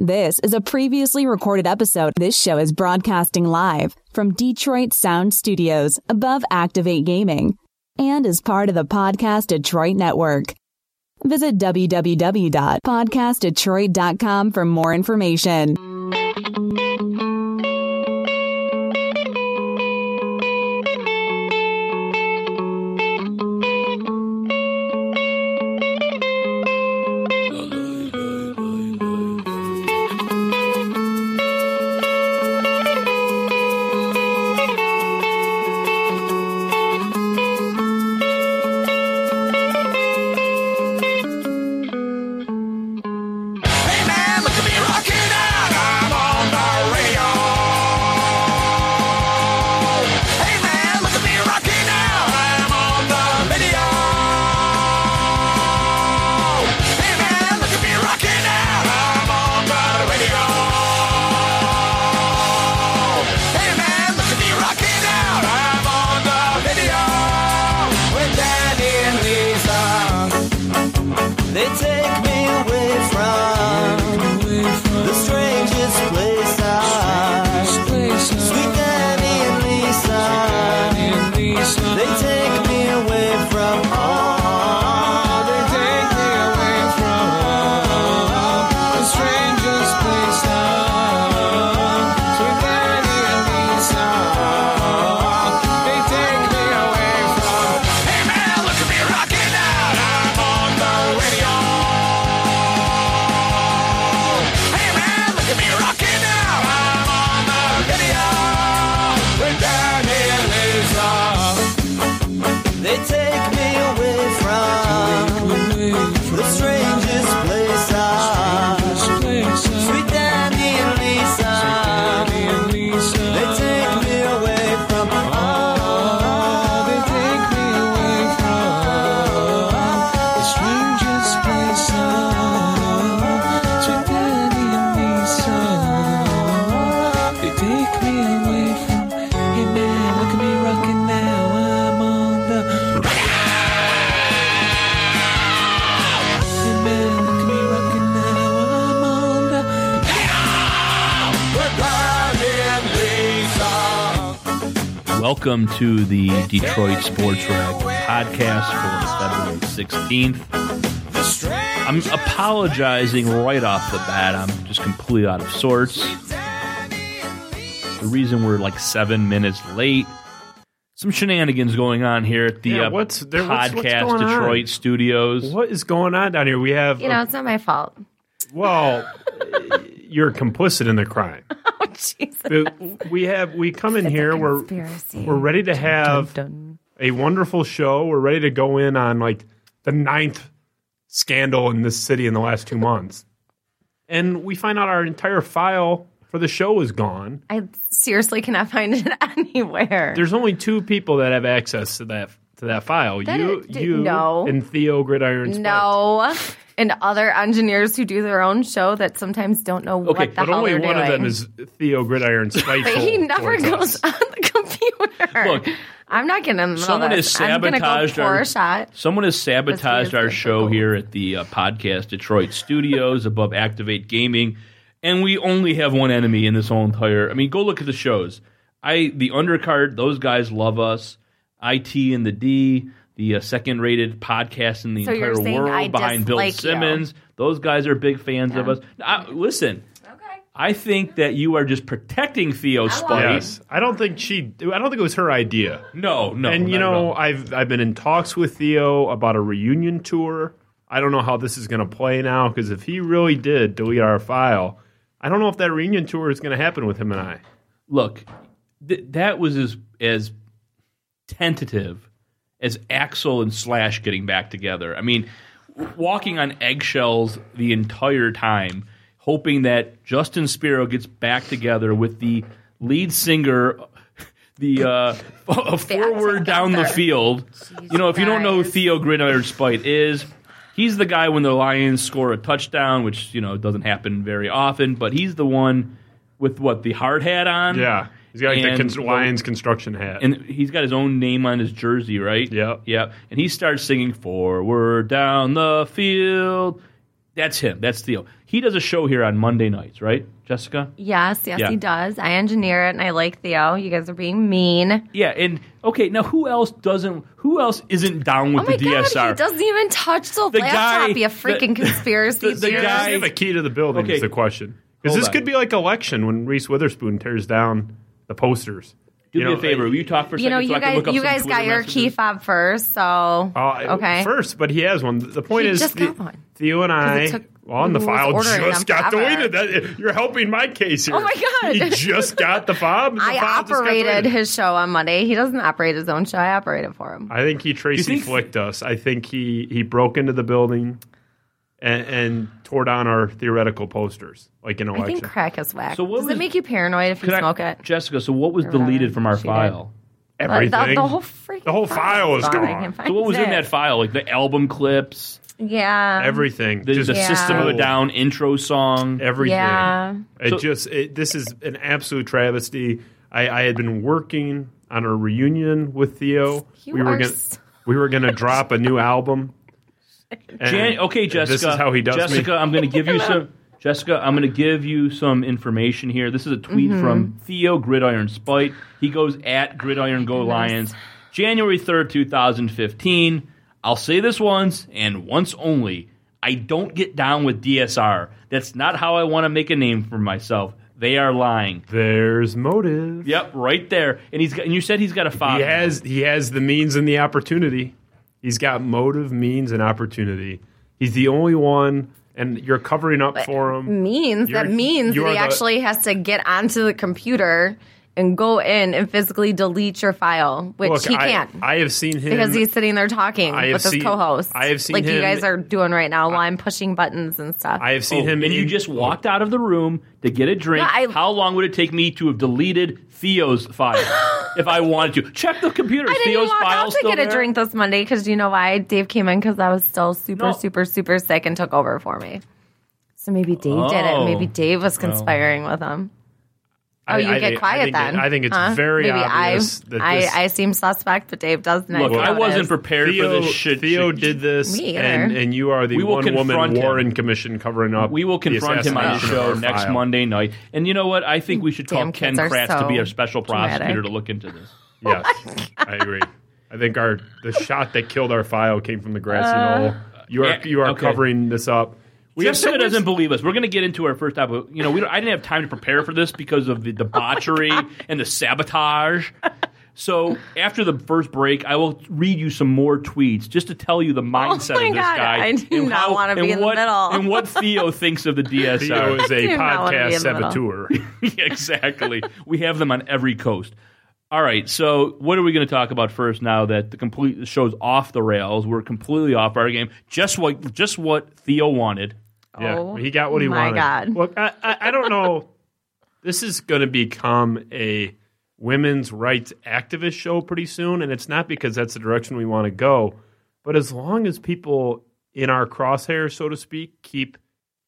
This is a previously recorded episode. This show is broadcasting live from Detroit Sound Studios above Activate Gaming and is part of the Podcast Detroit Network. Visit www.podcastdetroit.com for more information. To the Detroit Sports Rag podcast for February 16th. I'm apologizing right off the bat. I'm just completely out of sorts. The reason we're like seven minutes late, some shenanigans going on here at the Yeah, uh, what's- there- what's- what's podcast on? Detroit studios. What is going on down here? We have, You know, it's not my fault. well, you're complicit in the crime. We have, we come in here, we're, we're ready to have Dun. a wonderful show. We're ready to go in on like the ninth scandal in this city in the last two months. And we find out our entire file for the show is gone. I seriously cannot find it anywhere. There's only two people that have access to that to that file. That you, is- you, no. and Theo Gridiron. No. And other engineers who do their own show that sometimes don't know Okay, what the but hell only they're doing one doing. of them is Theo Gridiron spiteful. But he never goes us. on the computer. Look, I'm not getting in the Someone has this. I'm gonna go sabotaged pour our shot. Someone has sabotaged our show it's here at the uh, podcast Detroit Studios above Activate Gaming, and we only have one enemy in this whole entire. I mean, go look at the shows. I the undercard; those guys love us. IT and the D, the uh, second-rated podcast in the So entire world I behind Bill dislike you. Simmons. Those guys are big fans of us. I, listen, Okay. I think that you are just protecting Theo Spike. Yes, I don't think she. I don't think it was her idea. No, no, and you know. I've I've been in talks with Theo about a reunion tour. I don't know how this is going to play now because if he really did delete our file, I don't know if that reunion tour is going to happen with him and I. look, th- that was as as tentative as Axl and Slash getting back together. I mean, walking on eggshells the entire time, hoping that Justin Spiro gets back together with the lead singer. The uh, a forward down the together. field. you know, if you don't know who. Theo Gridiron Spite is, he's the guy when the Lions score a touchdown, which you know doesn't happen very often. But he's the one with what the hard hat on. Yeah, he's got like the cons- Lions construction hat. and he's got his own name on his jersey, right? Yep. Yeah. And he starts singing "Forward Down the Field." That's him. That's Theo. He does a show here on Monday nights, right, Jessica? Yes, yes, Yeah. he does. I engineer it, and I like Theo. You guys are being mean. Yeah, and okay, now who else doesn't? Who else isn't down with Oh my the god, DSR? he doesn't even touch the, The laptop. guy- you freaking the- conspiracy the- the theorist. guy- I have a key to the building. Okay. Is the question because this on. could be like election when Reese Witherspoon tears down the posters. Do You me know, a favor. Will you talk for a you know, second so you I can guys, look up you some guys got your messages? key fob first, so Uh, okay. First, but he has one. The point He is, just the- got one. Theo and I, took- well, on the he was file ordering just got forever. deleted. That, you're helping my case here. Oh my God. He just got the fob. and the I file just got operated deleted. his show on Monday. He doesn't operate his own show. I operate it for him. I think he Tracy think- flicked us. I think he he broke into the building and, and tore down our theoretical posters, like in I election. think crack is whack. So what Does was- it make you paranoid if you Could I- smoke it? Jessica. So what was Or whatever deleted from our she did. file? Uh, Everything. the whole freaking The whole file is I gone. can't find So what was in it. that file? Like the album clips, Yeah. Everything. the, just the Yeah. System of a. Down intro song. Everything. Yeah. It So- just it, this is an absolute travesty. I, I had been working on a reunion with Theo. You we were are gonna so- we were gonna drop a new album. And Jan- okay, Jessica. This is how he does Jessica, me. I'm going to give you some. Jessica, I'm going to give you some information here. This is a tweet Mm-hmm. from Theo Gridiron Spite. He goes at Gridiron Go Lions, January 3rd, 2015. I'll say this once and once only. I don't get down with DSR. That's not how I want to make a name for myself. They are lying. There's motive. Yep, right there. And he's got, and you said he's got a five. He has he has the means and the opportunity. He's got motive, means, and opportunity. He's the only one, and you're covering up for him. means that You're- means that he the- actually has to get onto the computer and go in and physically delete your file, which Look, he can't I, have seen him because he's sitting there talking I have with his co-host. I have seen like you guys are doing right now while I'm pushing buttons and stuff. I have seen Oh, him, and you just walked out of the room to get a drink. Yeah, I- How long would it take me to have deleted Theo's file if I wanted to? Check the computer. I didn't Theo's walk file out to still get a drink this Monday because you know why? Dave came in because I was still super, No. super, super sick and took over for me. So maybe Dave did it. Oh. Maybe Dave was conspiring with him. Oh, I- you I get think- quiet I think then. it- I think it's huh? very Maybe obvious I, that I, this- I seem suspect, but Dave doesn't. Look, I wasn't prepared Theo, for this shit. Theo did this, Me and, and you are the We one woman him. Warren Commission covering up. We will confront him on the show next file. Monday night. And you know what? I think we should call Damn Ken kids are Kratz to be so our special dramatic. prosecutor to look into this. Yes, oh I agree. I think our the shot that killed our file came from the grassy knoll. Uh, you are yeah, you are okay. covering this up. We have Jessica so doesn't believe us. We're going to get into our first topic. You know, we don't, I didn't have time to prepare for this because of the debauchery and the sabotage. So after the first break, I will read you some more tweets just to tell you the oh mindset Oh my of this God, guy. I do and not how- wanna be and in the middle. And what Theo thinks of the DSR. Theo is a do not wanna be podcast in the middle. saboteur. Exactly. we have them on every coast. All right, so what are we going to talk about first? Now that the complete the show's off the rails, we're completely off our game. Just what just what Theo wanted. Yeah, Oh, he got what he wanted. my wanted. God. Look, I, I, I don't know. this is going to become a women's rights activist show pretty soon, and it's not because that's the direction we want to go, but as long as people in our crosshairs, so to speak, keep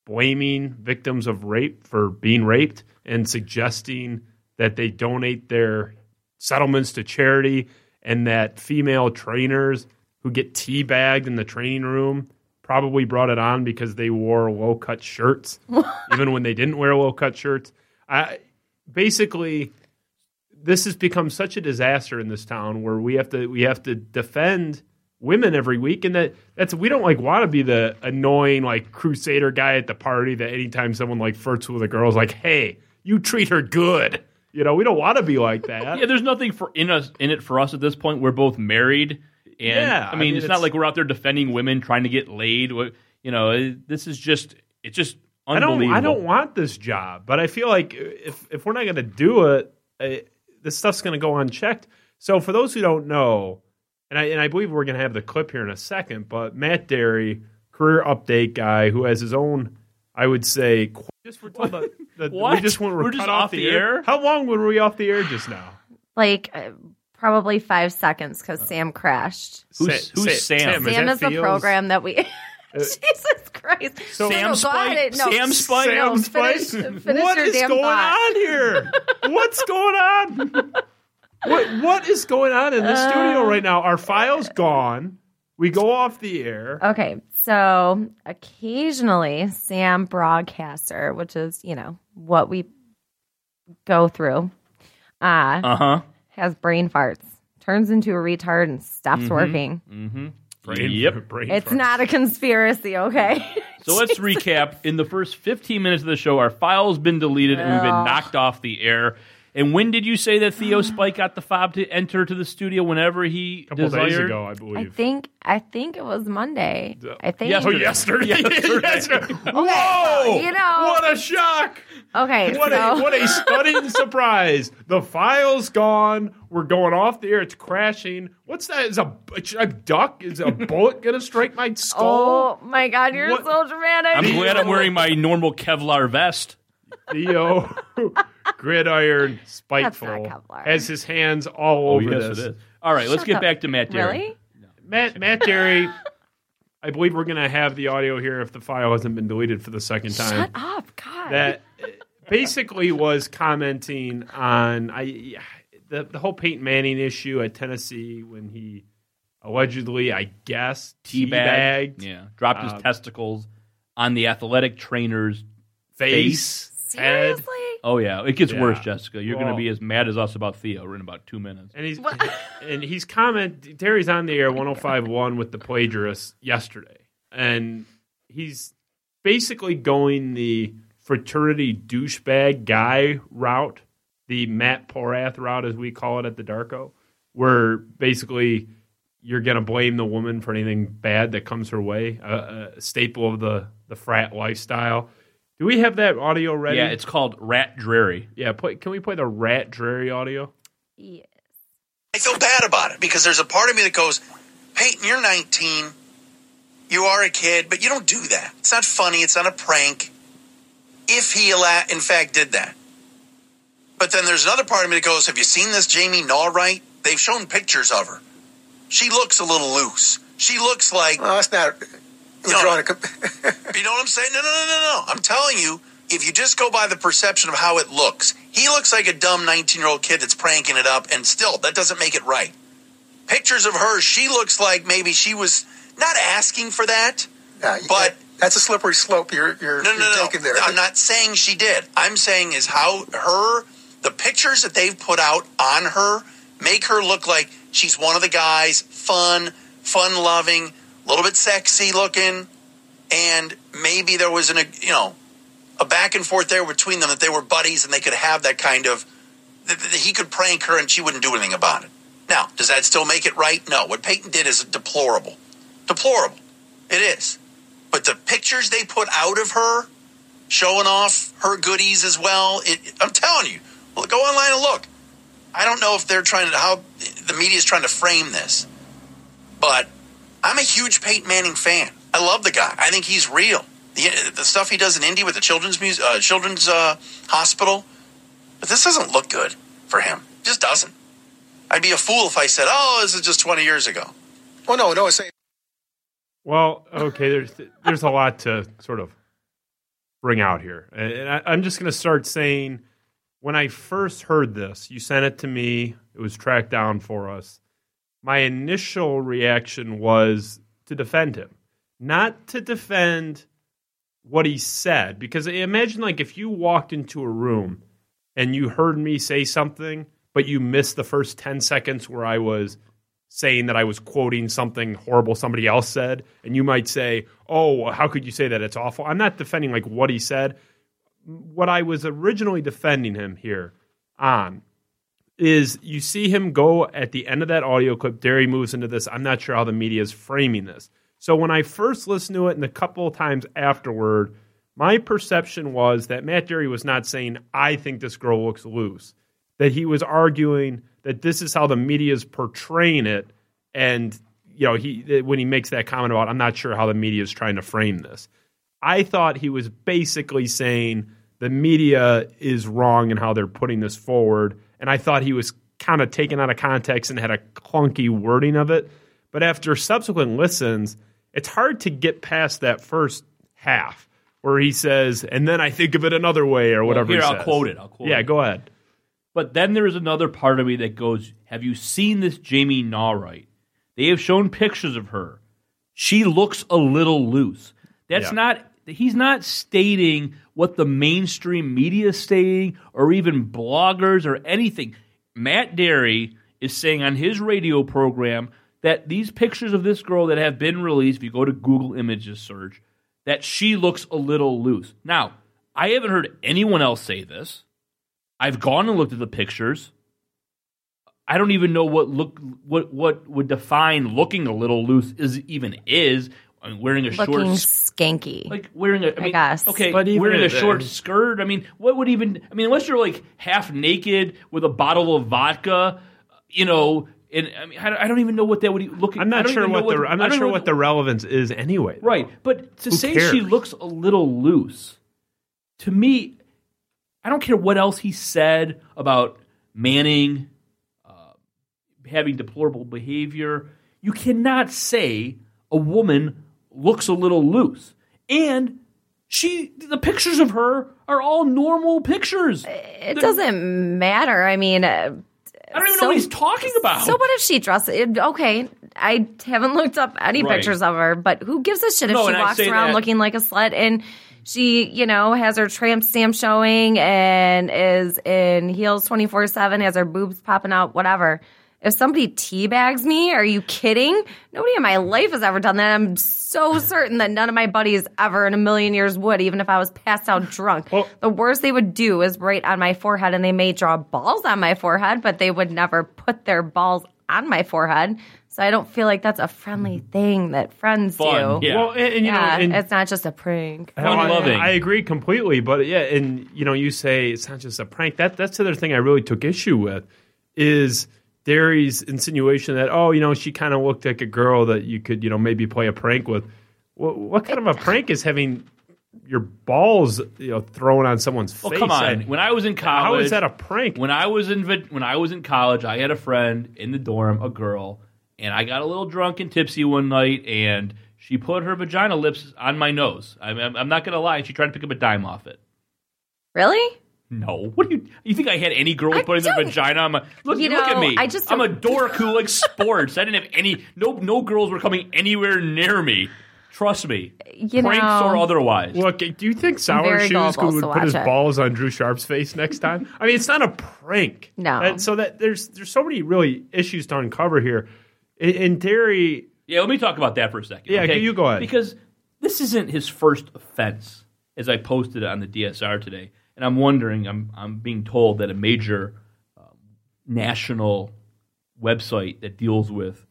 blaming victims of rape for being raped and suggesting that they donate their settlements to charity and that female trainers who get teabagged in the training room probably brought it on because they wore low cut shirts, even when they didn't wear low cut shirts. I basically this has become such a disaster in this town where we have to we have to defend women every week and that that's we don't like want to be the annoying like crusader guy at the party that anytime someone like flirts with a girl is like hey you treat her good you know we don't want to be like that Yeah, there's nothing for in us in it for us at this point. We're both married, and Yeah, I I mean, mean, it's, not like we're out there defending women trying to get laid. You know, this is just it's just I don't. unbelievable. I don't want this job, but I feel like if if we're not going to do it, uh, this stuff's going to go unchecked. So for those who don't know, and I and I believe we're going to have the clip here in a second, but Matt Dery, career update guy, who has his own, I would say. Just we're told that, that we just went, We're cut just off, off the the air. air? How long were we off the air just now? like uh, probably five seconds because Sam crashed. Who's- Sa- who's Sa- Sam? is Sam that is the Theo's- program that we. Jesus Christ! So- Sam no, go Spike? No, Sam Spike? No, Sam finish, finish What your is damn going thought. on here? What's going on? what what is going on in the Uh. studio right now? Our file's gone. We go off the air. Okay, So occasionally, Sam Broadcaster, which is you know what we go through, uh, Uh huh. Has brain farts, turns into a retard, and stops mm-hmm. working. Mm-hmm. Brain, Yep. brain It's farts. not a conspiracy, okay? So let's recap. In the first 15 minutes of the show, our file's been deleted and we've been knocked off the air. And when did you say that Theo Spike got the fob to enter to the studio whenever he a couple desired? days ago, I believe. I think I think it was Monday. I think. Yes, Oh, yesterday. Yesterday. Yesterday. well, Whoa! you know- what a shock! Okay, What so a what a stunning surprise! The file's gone. We're going off the air. It's crashing. What's that? Is a, a duck? Is a bullet gonna strike my skull? oh my god, you're What- so dramatic. I'm glad I'm wearing my normal Kevlar vest. Theo, gridiron, spiteful, not has his hands all over Oh, yes, this. it is. All right, let's Shut get up. back to Matt Dery. really? Matt Matt Dery. I believe we're gonna have the audio here if the file hasn't been deleted for the second time. Shut up, God. that basically was commenting on I the the whole Peyton Manning issue at Tennessee when he allegedly, I guess, Teabag. teabagged Yeah. Dropped his Uh, testicles on the athletic trainer's face, head, Seriously? Oh yeah, it gets Yeah. worse, Jessica. You're going Well- to be as mad as us about Theo in about two minutes. and he's and he's comment. Terry's on the air 105.1 with the plagiarist yesterday, and he's basically going the fraternity douchebag guy route, the Matt Porath route, as we call it at the Darko, where basically you're going to blame the woman for anything bad that comes her way, a, a staple of the the frat lifestyle. Do we have that audio ready? Yeah, it's called Rat Dreary. yeah. Play, can we play the Rat Dreary audio? Yes. I feel bad about it because there's a part of me that goes, Peyton, you're 19. You are a kid, but you don't do that. It's not funny. It's not a prank. If he, in fact, did that. But then there's another part of me that goes, Have you seen this Jamie Naughright? They've shown pictures of her. She looks a little loose. She looks like Well, that's not. You're No. drawing a. comp- you know what I'm saying? No, no, no, no, no. I'm telling you, if you just go by the perception of how it looks, he looks like a dumb 19 year old kid that's pranking it up, and still, that doesn't make it right. Pictures of her, she looks like maybe she was not asking for that. Yeah, you- But- that's a slippery slope you're you're, No, you're no, no. taking there. I'm not saying she did. I'm saying is how her, the pictures that they've put out on her make her look like she's one of the guys, fun, fun loving, a little bit sexy looking, and maybe there was an, you know, a back and forth there between them that they were buddies and they could have that kind of, he could prank her and she wouldn't do anything about it. Now, does that still make it right? No. What Peyton did is deplorable. Deplorable. It is. But the pictures they put out of her, showing off her goodies as well, it, I'm telling you, go online and look. I don't know if they're trying to, how the media is trying to frame this, but I'm a huge Peyton Manning fan. I love the guy. I think he's real. The, the stuff he does in Indy with the children's muse, uh, children's uh, hospital, but this doesn't look good for him. It just doesn't. I'd be a fool if I said, "Oh, this is just 20 years ago." well, no, no. It's saying Well, okay, there's there's a lot to sort of bring out here, and I, I'm just going to start saying when I first heard this, you sent it to me. It was tracked down for us. My initial reaction was to defend him, not to defend what he said, because imagine like if you walked into a room and you heard me say something, but you missed the first ten seconds where I was saying that I was quoting something horrible somebody else said, and you might say, "Oh, how could you say that? It's awful." I'm not defending like what he said. What I was originally defending him here on is you see him go at the end of that audio clip. Dery moves into this. I'm not sure how the media is framing this. So when I first listened to it, and a couple of times afterward, my perception was that Matt Dery was not saying, "I think this girl looks loose." That he was arguing that this is how the media is portraying it, and you know, he when he makes that comment about, "I'm not sure how the media is trying to frame this." I thought he was basically saying the media is wrong in how they're putting this forward, and I thought he was kind of taken out of context and had a clunky wording of it. But after subsequent listens, it's hard to get past that first half where he says, "And then I think of it another way" or whatever. here, he I'll quote it. I'll quote yeah, it. go ahead. But then there is another part of me that goes, Have you seen this Jamie Naughright? They have shown pictures of her. she looks a little loose. That's Yeah. not he's not stating what the mainstream media is stating or even bloggers or anything. Matt Dery is saying on his radio program that these pictures of this girl that have been released, if you go to Google Images search, that she looks a little loose. Now, I haven't heard anyone else say this. I've gone and looked at the pictures. I don't even know what look what what would define looking a little loose is even is. I mean, wearing a Looking short skanky. like wearing a I mean, guess. okay, But even wearing a if- short skirt. I mean, what would even? I mean, unless you're like half naked with a bottle of vodka, you know. And I mean, I don't- even know what that would look. I'm I not don't sure even know what the I'm not sure what the relevance is anyway. though. right. But to Who say she looks a little loose, to me, I don't care what else he said about Manning uh, having deplorable behavior. You cannot say a woman looks a little loose. And she, the pictures of her are all normal pictures. it doesn't matter. I mean, uh, I don't even so- know what he's talking about. So what if she dresses? Okay, I haven't looked up any Right. pictures of her, but who gives a shit if No, she walks around that- looking like a slut and she, you know, has her tramp stamp showing and is in heels twenty four seven, has her boobs popping out, whatever. If somebody teabags me, are you kidding? Nobody in my life has ever done that. I'm so certain that none of my buddies ever in a million years would, even if I was passed out drunk. Well- the worst they would do is write on my forehead, and they may draw balls on my forehead, but they would never put their balls on my forehead. So I don't feel like that's a friendly thing that friends Fun, do. yeah. Well, and, and, you Yeah, know, and, it's not just a prank. Fun I, loving. I agree completely, but yeah, and you know, you say it's not just a prank. That that's the other thing I really took issue with is Dery's insinuation that oh, you know, she kind of looked like a girl that you could you know maybe play a prank with. What, what kind of a prank is having your balls you know thrown on someone's Well, face? come on. I- when I was in college, how is that a prank? When I was in when I was in college, I had a friend in the dorm, a girl, and I got a little drunk and tipsy one night, and she put her vagina lips on my nose. I'm, I'm, I'm not gonna lie. She tried to pick up a dime off it. Really? No, what do you? You think I had any girls I putting their don't- vagina on my? Look, You look at me. I just I'm a don't- dork who likes sports. I didn't have any. No, no girls were coming anywhere near me. Trust me, You pranks know- or otherwise. Look, do you think Sour very Shoes would put his it. balls on Drew Sharp's face next time? I mean, it's not a prank. No. That- so that there's there's so many really issues to uncover here. In, in Dery, Yeah, let me talk about that for a second. Yeah, okay? you go ahead. Because this isn't his first offense, as I posted on the DSR today, and I'm wondering. I'm I'm being told that a major um, national website that deals with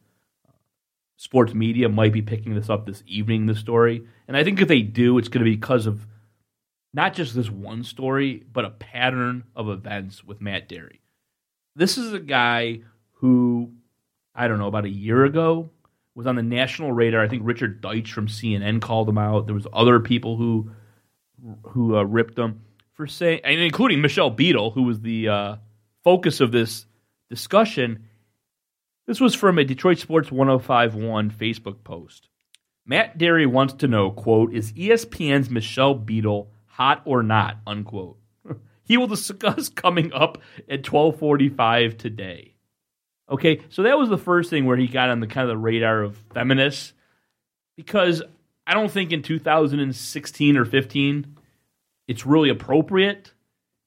uh, sports media might be picking this up this evening. The story, and I think if they do, it's going to be because of not just this one story, but a pattern of events with Matt Dery. This is a guy who I don't know, about a year ago, was on the national radar. I think Richard Deitsch from CNN called him out. There was other people who who uh, ripped him for saying, and including Michelle Beadle, who was the uh, focus of this discussion. This was from a Detroit Sports 1051 Facebook post. Matt Dery wants to know, quote, is ESPN's Michelle Beadle hot or not, unquote. he will discuss coming up at 1245 today. Okay, so that was the first thing where he got on the kind of the radar of feminists because I don't think in 2016 or 15 it's really appropriate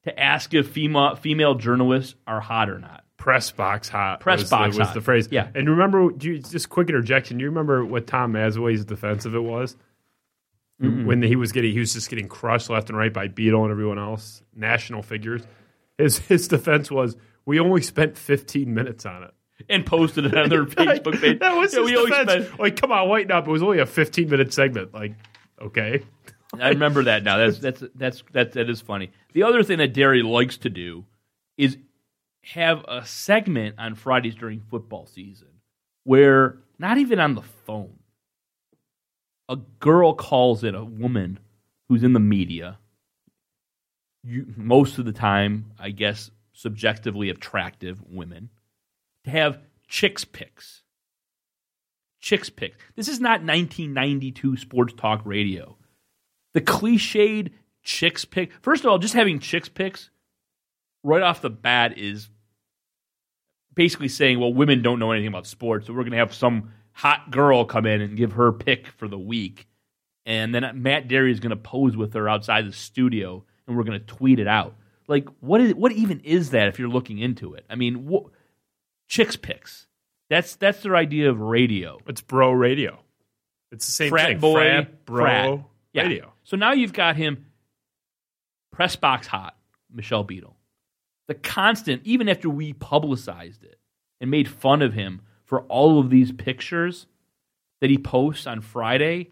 to ask if female female journalists are hot or not. press box hot. Press was box the, was hot. the phrase. Yeah. And remember, do you, just quick interjection. Do you remember what Tom Mazawey's defense of it was? When he was getting, he was just getting crushed left and right by Beadle and everyone else, national figures. His his defense was, "We only spent 15 minutes on it." And posted it on their Facebook page. that was Yeah, his we defense. spent- like, come on, lighten up. It was only a 15 minute segment. Like, okay. I remember that now. That's that's that's that that is funny. The other thing that Dery likes to do is have a segment on Fridays during football season where not even on the phone, a girl calls in a woman who's in the media. You, most of the time, I guess, subjectively attractive women to have chicks picks. Chicks picks. This is not 1992 sports talk radio the cliched chicks pick. First of all, just having chicks picks right off the bat is basically saying, well, women don't know anything about sports, so we're going to have some hot girl come in and give her pick for the week, and then Matt Dery is going to pose with her outside the studio, and we're going to tweet it out. Like, what is what even is that? If you're looking into it, I mean, wh- chicks picks. That's that's their idea of radio. It's bro radio. It's the same frat thing. boy, Frat, bro frat. Yeah. radio. So now you've got him press box hot, Michelle Beadle. The constant, even after we publicized it and made fun of him for all of these pictures that he posts on Friday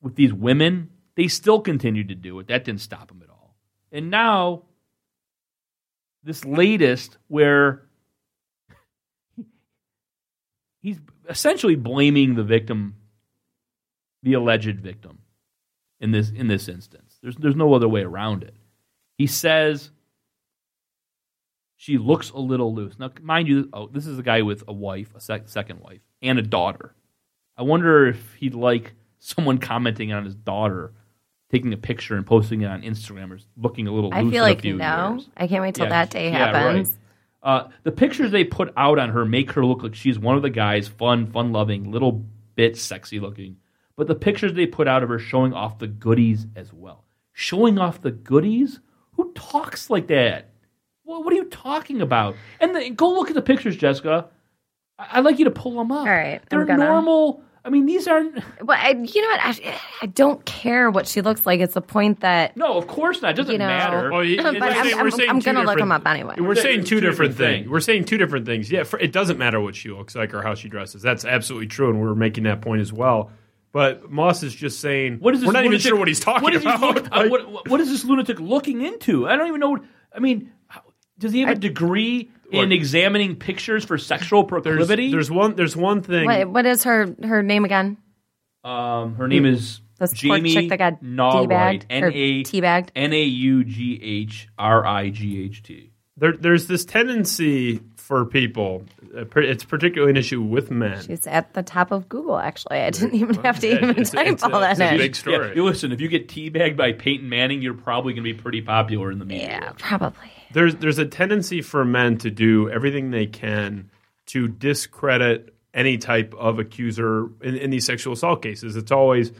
with these women, they still continued to do it. That didn't stop him at all. And now, this latest where he's essentially blaming the victim, the alleged victim, in this in this instance. There's there's no other way around it. He says she looks a little loose. Now, mind you, oh, this is a guy with a wife, a sec- second wife, and a daughter. I wonder if he'd like someone commenting on his daughter taking a picture and posting it on Instagram or looking a little loose. I feel like no. years. I can't wait till Yeah, that day yeah, happens. right. Uh, the pictures they put out on her make her look like she's one of the guys, fun, fun loving, little bit sexy looking. But the pictures they put out of her showing off the goodies as well. Showing off the goodies? Who talks like that? What are you talking about? And the, go look at the pictures, Jessica. I, I'd like you to pull them up. All right, I'm they're gonna. normal. I mean, these aren't. Well, I, you know what? I, I don't care what she looks like. It's the point that No, of course not. It doesn't You know- matter. Well, he- But we're I'm- I'm- I'm gonna look them up anyway. We're saying two Two different different things. things. We're saying two different things. Yeah, for, it doesn't matter what she looks like or how she dresses. That's absolutely true, and we're making that point as well. But Moss is just saying What is this we're not even lunatic- sure what he's talking what is about. look- Like, what, what- what is this lunatic looking into? I don't even know. What, I mean, how, does he have a degree in examining pictures for sexual proclivity? there's one. There's one thing. what, what is her her name again? um, her name is This poor Jamie chick that got Naughright. teabagged N or a teabagged. N a u g h r i g h t. There, there's this tendency for people. Per- It's particularly an issue with men. She's at the top of Google. Actually, I didn't even have to Yeah, even it's- type it's a- all that it's a in. big story. Yeah, listen. If you get teabagged by Peyton Manning, you're probably going to be pretty popular in the media. yeah, probably. there's there's a tendency for men to do everything they can to discredit any type of accuser in, in these sexual assault cases. It's always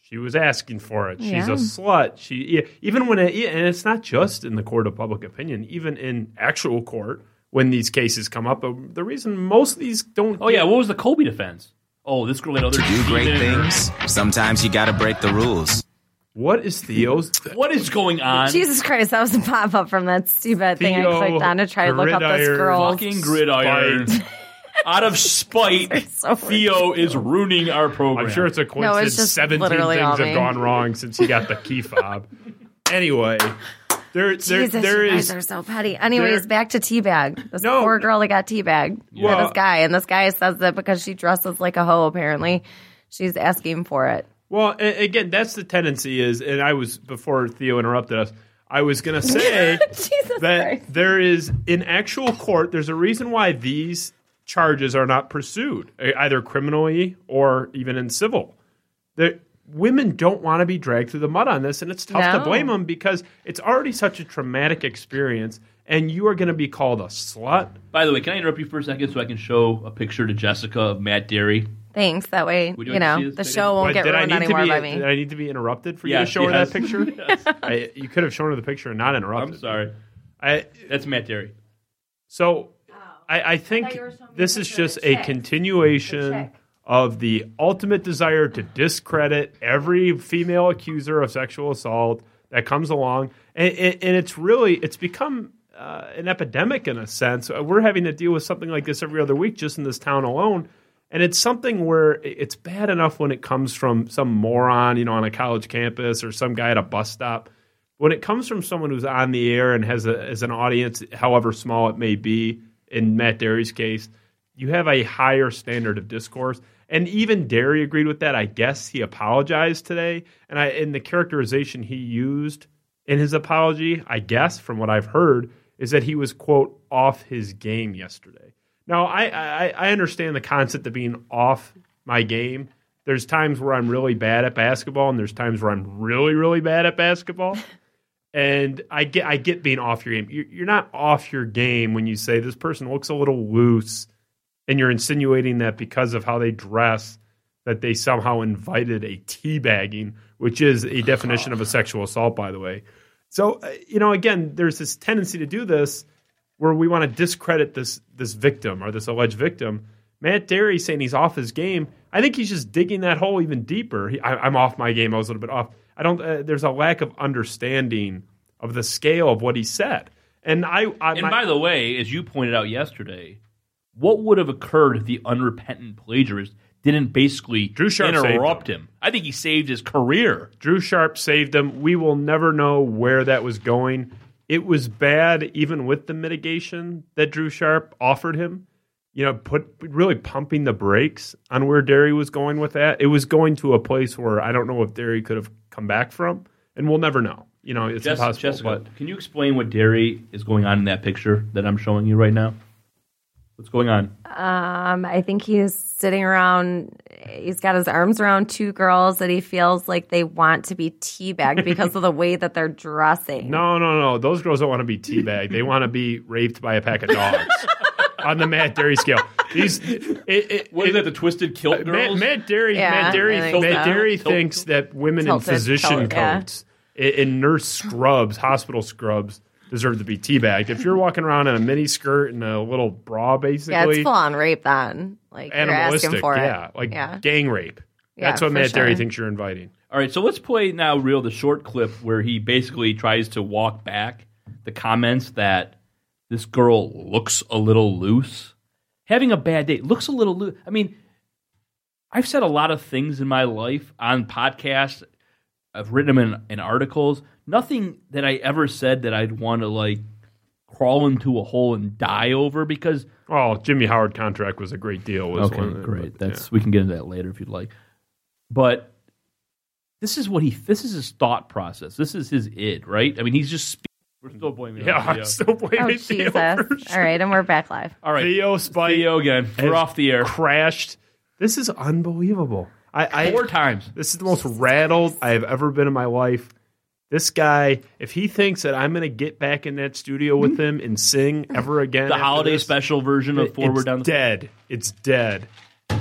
she was asking for it. She's Yeah. a slut. She yeah, even when it, and it's not just in the court of public opinion, even in actual court when these cases come up. uh, The reason most of these don't. Oh yeah, what was the Kobe defense? Oh, this girl had other To do great demons. things, sometimes you gotta break the rules. What is Theo's? What is going on? Jesus Christ, that was a pop up from that stupid thing I clicked on to try to look up this Gridiron girl's. fucking gridiron. Out of spite, so Theo is ruining our program. I'm sure it's a coincidence. No, coincidence. it's just 17 things have me. gone wrong since he got the key fob. anyway, there, there, Jesus, there you is guys are so petty. Anyways, there- back to teabag. This No. poor girl that got teabagged by Well- this guy, and this guy says that because she dresses like a hoe, apparently, she's asking for it. Well, a- again, that's the tendency is, and I was before Theo interrupted us. I was going to say Jesus that Christ. there is in actual court. There's a reason why these charges are not pursued, e- either criminally or even in civil. There, women don't want to be dragged through the mud on this, and it's tough to blame them because it's already such a traumatic experience, and you are going to be called a slut. By the way, can I interrupt you for a second so I can show a picture to Jessica of Matt Dery? Thanks. That way, you you, know, the this show won't But get did I ruined anymore be? by me. Did I need to be interrupted for you to show her that picture? I, you could have shown her the picture and not interrupted. I'm sorry. I, That's Matt Dery. so oh, I, I think you were showing me this is just the a continuation The chick. Of the ultimate desire to discredit every female accuser of sexual assault that comes along, and, and, and it's really it's become uh, an epidemic in a sense. Uh, We're having to deal with something like this every other week just in this town alone. And it's something where it's bad enough when it comes from some moron, you know, on a college campus or some guy at a bus stop. When it comes from someone who's on the air and has a, as an audience, however small it may be, in Matt Dery's case, you have a higher standard of discourse. And even Dery agreed with that. I guess he apologized today, and I in the characterization he used in his apology, I guess from what I've heard, is that he was quote off his game yesterday. Now I I, I understand the concept of being off my game. There's times where I'm really bad at basketball, and there's times where I'm really really bad at basketball. And I get I get being off your game. You're, you're not off your game when you say this person looks a little loose and you're insinuating that because of how they dress, that they somehow invited a teabagging, which is a definition of a sexual assault, by the way. So, uh, you know, again, there's this tendency to do this where we want to discredit this this victim or this alleged victim. Matt Dery saying he's off his game. I think he's just digging that hole even deeper. He, I, I'm off my game. I was a little bit off. I don't. Uh, there's a lack of understanding of the scale of what he said. And I, I And my- by the way, as you pointed out yesterday, what would have occurred if the unrepentant plagiarist didn't basically Drew Sharp interrupt him. I think he saved his career. Drew Sharp saved him. We will never know where that was going. It was bad, even with the mitigation that Drew Sharp offered him. You know, put really pumping the brakes on where Dery was going with that. It was going to a place where I don't know if Dery could have come back from, and we'll never know. You know, it's Jess- impossible. Jessica, but can you explain what Dery is going on in that picture that I'm showing you right now? What's going on? Um, I think he's sitting around. He's got his arms around two girls that he feels like they want to be teabagged because of the way that they're dressing. no, no, no. Those girls don't want to be teabagged. they want to be raped by a pack of dogs on the Matt Dery scale. These, it, it, What is it- that? The twisted kilt Matt, girls? Matt Dery, Yeah, Matt Dery, I think Matt so. Dery Tilt- thinks that women in physician color, yeah. coats, i- in nurse scrubs, hospital scrubs, deserve to be teabagged. If you're walking around in a mini skirt and a little bra, basically, yeah, it's full on rape then. Like you're asking animalistic, for yeah, it. like yeah. gang rape. Yeah, That's what for Matt Dery thinks you're inviting. All right, so let's play now, real the short clip where he basically tries to walk back the comments that this girl looks a little loose. Having a bad day looks a little loose. I mean, I've said a lot of things in my life on podcasts. I've written them in, in articles. Nothing that I ever said that I'd want to like crawl into a hole and die over because Oh, Jimmy Howard contract was a great deal. Was okay, one, great. but, That's we can get into that later if you'd like. But this is what he. This is his thought process. This is his id, right? I mean, he's just. Spe- We're still blaming. yeah. Yeah, I'm uh, still blaming Oh Jesus! for All right, and we're back live. All right, Theo Spike Theo again. We're off the air crashed. This is unbelievable. I, I four times. This is the most rattled I have ever been in my life. This guy, if he thinks that I'm going to get back in that studio with mm-hmm. him and sing ever again, The holiday this, special version of Forward it's Down the dead. It's dead.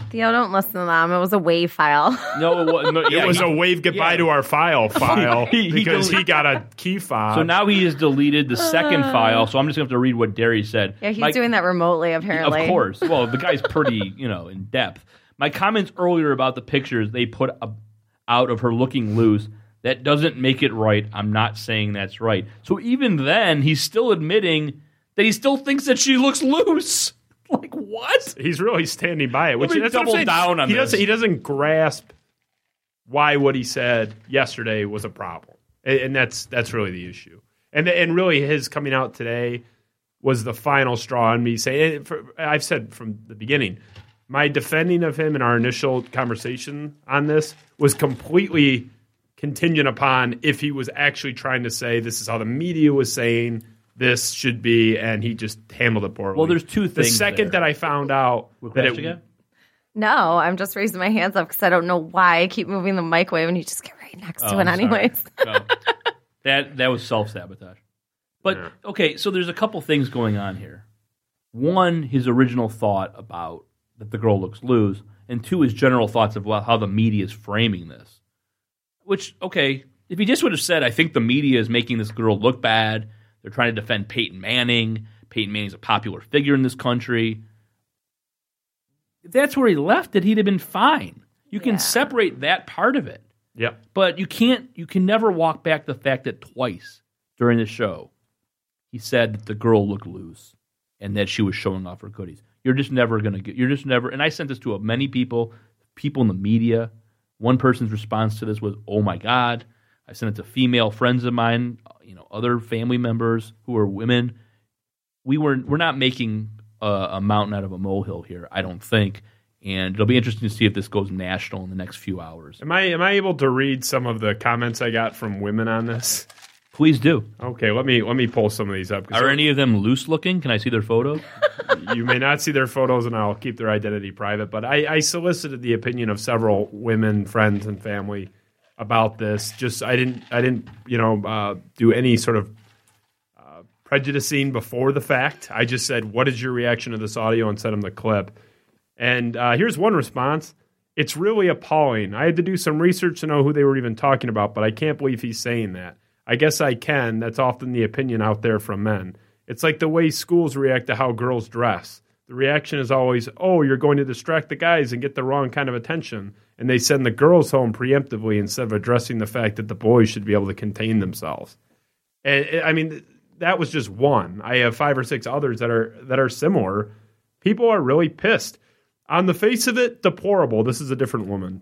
Theo, don't listen to them. It was a wave file. No, it was, no, yeah, it was he- a wave goodbye yeah. to our file file He- he because del- he got a key fob. So now he has deleted the second uh. file. So I'm just going to have to read what Dery said. yeah, he's My- doing that remotely apparently. Of course. Well, the guy's pretty, you know, in depth. My comments earlier about the pictures they put up out of her looking loose, that doesn't make it right. I'm not saying that's right. So even then, he's still admitting that he still thinks that she looks loose. Like what? he's really standing by it. Which that's double down on he this. Doesn't, he doesn't grasp why what he said yesterday was a problem, and, and that's that's really the issue. And and really, his coming out today was the final straw on me saying. Eh, for- I've said from the beginning, my defending of him in our initial conversation on this was completely contingent upon if he was actually trying to say this is how the media was saying this should be, and he just handled it poorly. Well, there's two things. The second there. that I found out that it, again? No, I'm just raising my hands up because I don't know why I keep moving the microwave and you just get right next to Oh, it I'm anyways. No. that that was self sabotage. But okay, so there's a couple things going on here. One, his original thought about that the girl looks loose, and two, his general thoughts of well, how the media is framing this. Which, okay, if he just would have said, "I think the media is making this girl look bad," they're trying to defend Peyton Manning. Peyton Manning's a popular figure in this country. If that's where he left it, he'd have been fine. You can Yeah. separate that part of it. Yep. But you can't you can never walk back the fact that twice during the show he said that the girl looked loose and that she was showing off her goodies. You're just never gonna get you're just never and I sent this to a many people, people in the media. One person's response to this was, Oh my God. I sent it to female friends of mine, you know, other family members who are women. We were we're not making a, a mountain out of a molehill here, I don't think. And it'll be interesting to see if this goes national in the next few hours. Am I am I able to read some of the comments I got from women on this? Please do. Okay, let me let me pull some of these up. Are any of them loose looking? Can I see their photo? you may not see their photos, and I'll keep their identity private. But I, I solicited the opinion of several women, friends, and family about this. Just I didn't I didn't you know uh, do any sort of uh, prejudicing before the fact. I just said, "What is your reaction to this audio?" and sent them the clip. And uh, here's one response. It's really appalling. I had to do some research to know who they were even talking about, but I can't believe he's saying that. I guess I can. That's often the opinion out there from men. It's like the way schools react to how girls dress. The reaction is always, oh, you're going to distract the guys and get the wrong kind of attention. And they send the girls home preemptively instead of addressing the fact that the boys should be able to contain themselves. And eh, I mean, that was just one. I have five or six others that are that are similar. People are really pissed. On the face of it, deplorable. This is a different woman.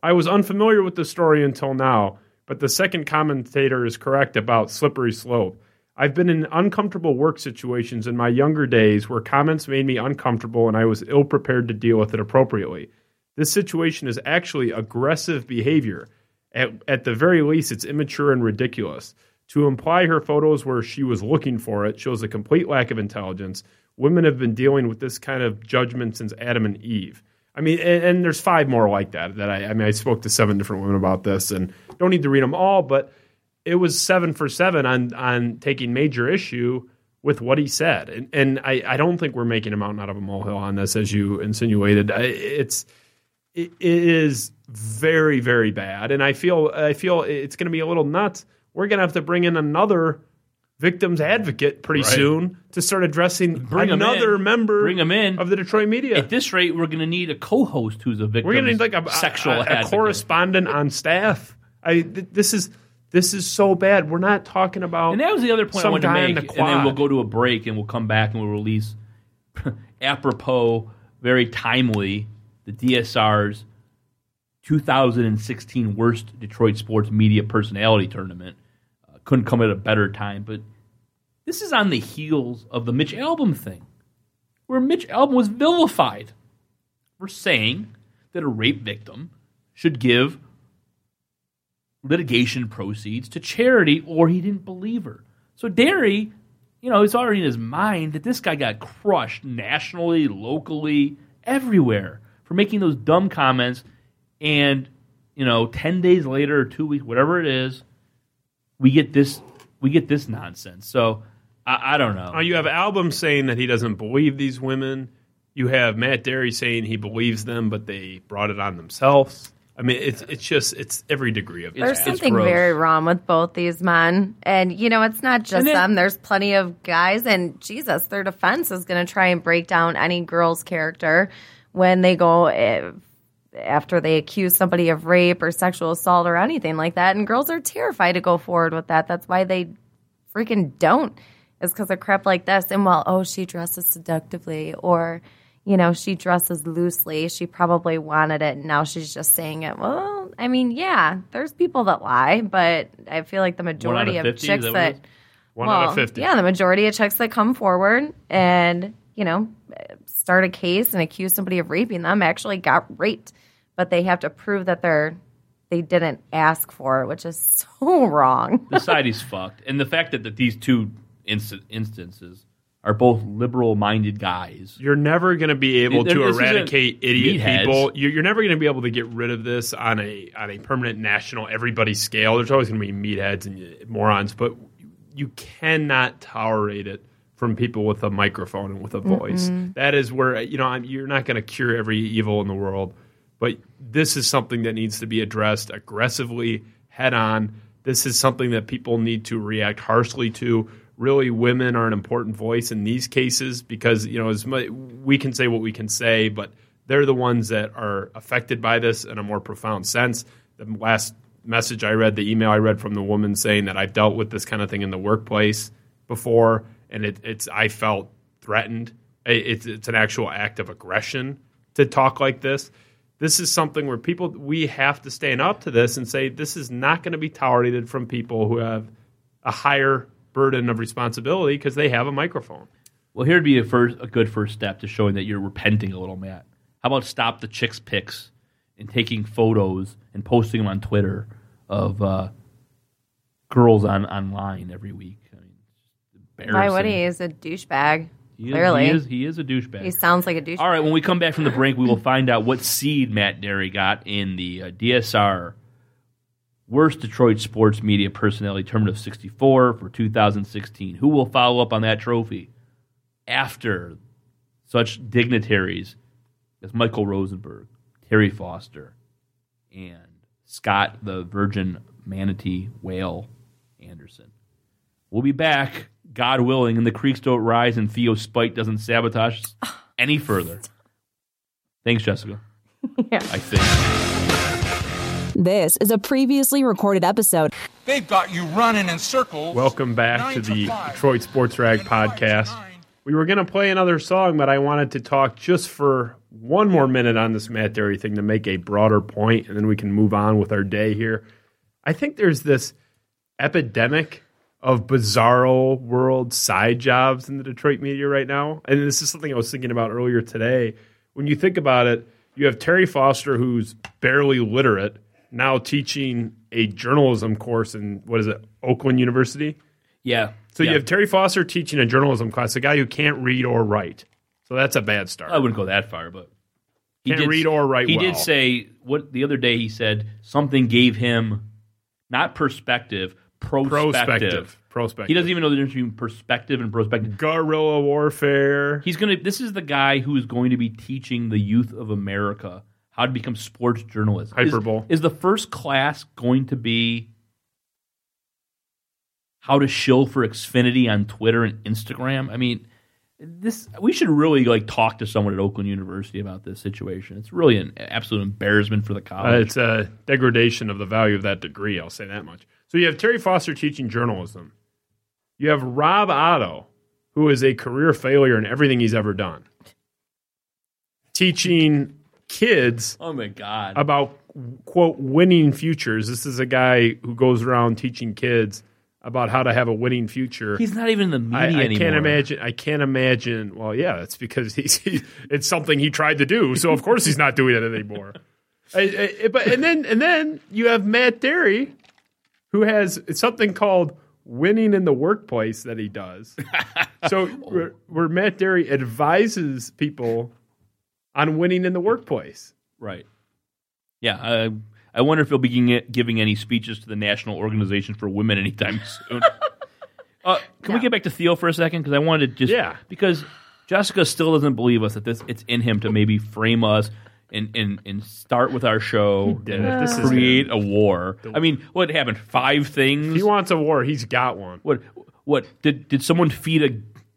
I was unfamiliar with the story until now, but the second commentator is correct about slippery slope. I've been in uncomfortable work situations in my younger days where comments made me uncomfortable and I was ill prepared to deal with it appropriately. This situation is actually aggressive behavior. At, at the very least, it's immature and ridiculous. To imply her photos where she was looking for it shows a complete lack of intelligence. Women have been dealing with this kind of judgment since Adam and Eve. I mean, and, and there's five more like that. That I, I mean, I spoke to seven different women about this, and don't need to read them all, but it was seven for seven on on taking major issue with what he said, and and I, I don't think we're making a mountain out of a molehill on this, as you insinuated. I, it's it, it is very very bad, and I feel I feel it's going to be a little nuts. We're going to have to bring in another victims advocate pretty Right. soon to start addressing Bring another member Bring 'em in. of the Detroit media. At this rate, we're going to need a co-host who's a victim. We're going to need like a, sexual a, a advocate. correspondent on staff. I th- this is this is so bad. We're not talking about And that was the other point I wanted to make. the And then we'll go to a break and we'll come back and we'll release, apropos, very timely, the DSR's 2016 Worst Detroit Sports Media Personality Tournament. Couldn't come at a better time, but this is on the heels of the Mitch Albom thing, where Mitch Albom was vilified for saying that a rape victim should give litigation proceeds to charity or he didn't believe her. So Dery, you know, it's already in his mind that this guy got crushed nationally, locally, everywhere for making those dumb comments. And, you know, 10 days later or two weeks, whatever it is, we get this we get this nonsense. So I, I don't know. Uh, you have Albom's saying that he doesn't believe these women. You have Matt Dery saying he believes them, but they brought it on themselves. I mean, it's it's just it's every degree of There's It's something gross. very wrong with both these men. And, you know, it's not just then- them. There's plenty of guys. And Jesus, their defense is going to try and break down any girl's character when they go eh, after they accuse somebody of rape or sexual assault or anything like that. And girls are terrified to go forward with that. That's why they freaking don't, is because of crap like this. And while, oh, she dresses seductively or. You know, she dresses loosely. She probably wanted it, and now she's just saying it. Well, I mean, yeah, there's people that lie, but I feel like the majority of of, 50, is chicks that that, one well, out of fifty. yeah, the majority of chicks that come forward and you know start a case and accuse somebody of raping them actually got raped, but they have to prove that they're they didn't ask for it, which is so wrong. this side is fucked. And the fact that, that these two inst- instances are both liberal minded guys. You're never going to be able This to isn't eradicate idiot meatheads. people. You're, you're never going to be able to get rid of this on a on a permanent national everybody scale. There's always going to be meatheads and morons, but you cannot tolerate it from people with a microphone and with a voice. Mm-hmm. That is where you know I'm, you're not going to cure every evil in the world, but this is something that needs to be addressed aggressively, head on. This is something that people need to react harshly to. Really, women are an important voice in these cases because you know as much, we can say what we can say, but they're the ones that are affected by this in a more profound sense. The last message I read, the email I read from the woman saying that I've dealt with this kind of thing in the workplace before, and it, it's I felt threatened. It- It's it's an actual act of aggression to talk like this. This is something where people we have to stand up to this and say this is not going to be tolerated from people who have a higher burden of responsibility because they have a microphone. Well, here'd be a first a good first step to showing that you're repenting a little, Matt. How about stop the chicks pics and taking photos and posting them on Twitter of uh, girls on online every week? I mean, it's Why would he? He's a douchebag. He is, Clearly, he is, he is a douchebag. he sounds like a douchebag. All right, when we come back from the break, we will find out what seed Matt Dery got in the uh, DSR Worst Detroit Sports Media Personality Tournament of 64 for 2016. Who will follow up on that trophy after such dignitaries as Michael Rosenberg, Terry Foster, and Scott the Virgin Manatee Whale Anderson. We'll be back, God willing, and the creeks don't rise and Theo's spite doesn't sabotage us any further. Thanks, Jessica. Yeah. I think. This is a previously recorded episode. They've got you running in circles. Welcome back Nine to the five. Detroit Sports Rag And five to podcast. We were going to play another song, but I wanted to talk just for one more minute on this Matt Dery thing to make a broader point, and then we can move on with our day here. I think there's this epidemic of bizarro world side jobs in the Detroit media right now. And this is something I was thinking about earlier today. When you think about it, you have Terry Foster, who's barely literate, now teaching a journalism course in what is it, Oakland University? Yeah. So yeah. you have Terry Foster teaching a journalism class, a guy who can't read or write. So that's a bad start. I wouldn't go that far, but he Can't read or write He well. did say what the other day. He said something gave him not perspective, prospective. Prospective. Prospective. He doesn't even know the difference between perspective and prospective. guerrilla warfare. He's gonna. This is the guy who is going to be teaching the youth of America how to become sports journalists. Hyperbole. Is, the first class going to be how to shill for Xfinity on Twitter and Instagram? I mean, this we should really like talk to someone at Oakland University about this situation. It's really an absolute embarrassment for the Uh, college. it's a degradation of the value of that degree. I'll say that much. So you have Terry Foster teaching journalism. You have Rob Otto, who is a career failure in everything he's ever done, teaching kids oh my god! about quote winning futures. This is a guy who goes around teaching kids about how to have a winning future. He's not even in the I, media I anymore. can't imagine. I can't imagine. Well, yeah, it's because he's he, it's something he tried to do. So of course he's not doing it anymore. I- I- but and then and then you have Matt Dery, who has something called winning in the workplace that he does. so where, where Matt Dery advises people on winning in the workplace. Right. Yeah. I, I wonder if he'll be giving, any speeches to the National Organization for Women anytime soon. uh, can we get back to Theo for a second? Because I wanted to just Yeah. because Jessica still doesn't believe us that this it's in him to maybe frame us and and, and start with our show did and it. This is create a war. I mean, what happened? Five things. He wants a war, he's got one. what what did did someone feed a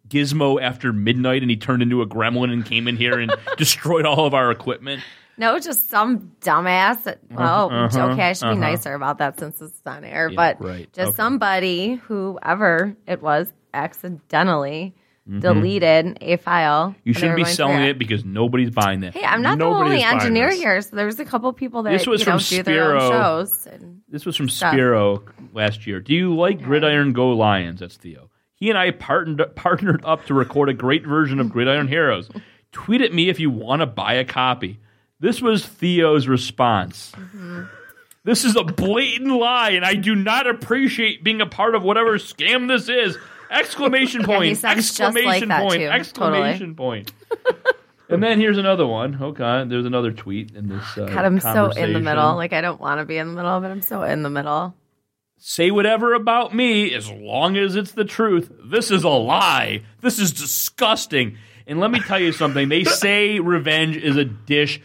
gizmo after midnight and he turned into a gremlin and came in here and destroyed all of our equipment? No, just some dumbass. That, well, uh-huh, okay, I should uh-huh. be nicer about that since it's on air. Yeah, but right, just okay. somebody, whoever it was, accidentally Mm-hmm. deleted a file. You shouldn't be selling it because nobody's buying that. Hey, I'm not Nobody the only engineer this. here, so there's a couple people that This was you from know, do their own Spiro. shows. This was from Stuff. Spiro last year. Do you like Gridiron Go Lions? That's Theo. He and I partnered partnered up to record a great version of Gridiron Heroes. Tweet at me if you want to buy a copy. This was Theo's response. This is a blatant lie, and I do not appreciate being a part of whatever scam this is. Exclamation he point! sounds just like exclamation that, point! too. Exclamation point! and then here's another one. Okay, there's another tweet in this. Uh, God, I'm so in the middle. Like I don't want to be in the middle, but I'm so in the middle. say whatever about me as long as it's the truth. This is a lie. This is disgusting. And let me tell you something. They say revenge is a dish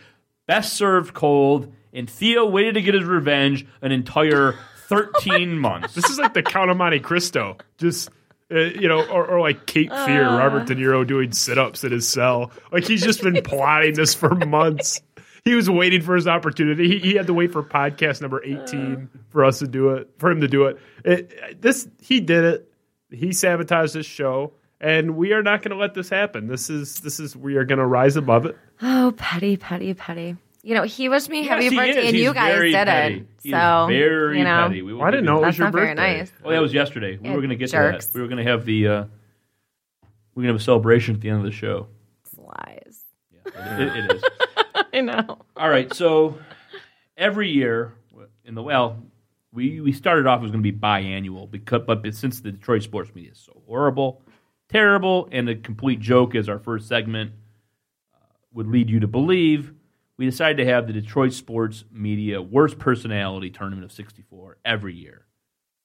best served cold, and Theo waited to get his revenge an entire 13 months. This is like the Count of Monte Cristo. Just uh, you know, or, or like Cape Fear, Robert De Niro doing sit-ups in his cell. Like he's just been plotting this for months. He was waiting for his opportunity. He, he had to wait for podcast number eighteen for us to do it, for him to do it. it this he did it. He sabotaged this show, and we are not going to let this happen. This is this is we are going to rise above it. Oh, petty, petty, petty. You know, he wished me happy Yes, he birthday, and He's you guys very did petty. it. He is So very you know, petty. We I didn't know it was your not very birthday. nice. Oh, that was yesterday. We Yeah, were going to get jerks. to that. We were going to have the. Uh, we're going to have a celebration at the end of the show. It's lies. It- it is. I know. All right, so every year in the well, we we started off as going to be biannual because but since the Detroit sports media is so horrible, terrible, and a complete joke as our first segment uh, would lead you to believe, we decided to have the Detroit sports media worst personality tournament of '64 every year.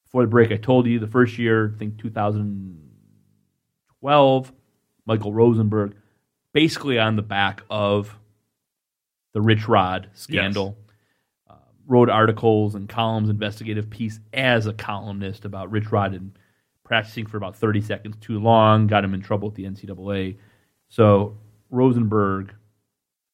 Before the break, I told you the first year, I think 2012, Michael Rosenberg, basically on the back of the Rich Rod scandal. Uh, wrote articles and columns, investigative piece as a columnist about Rich Rod and practicing for about 30 seconds too long, got him in trouble with the NCAA. So Rosenberg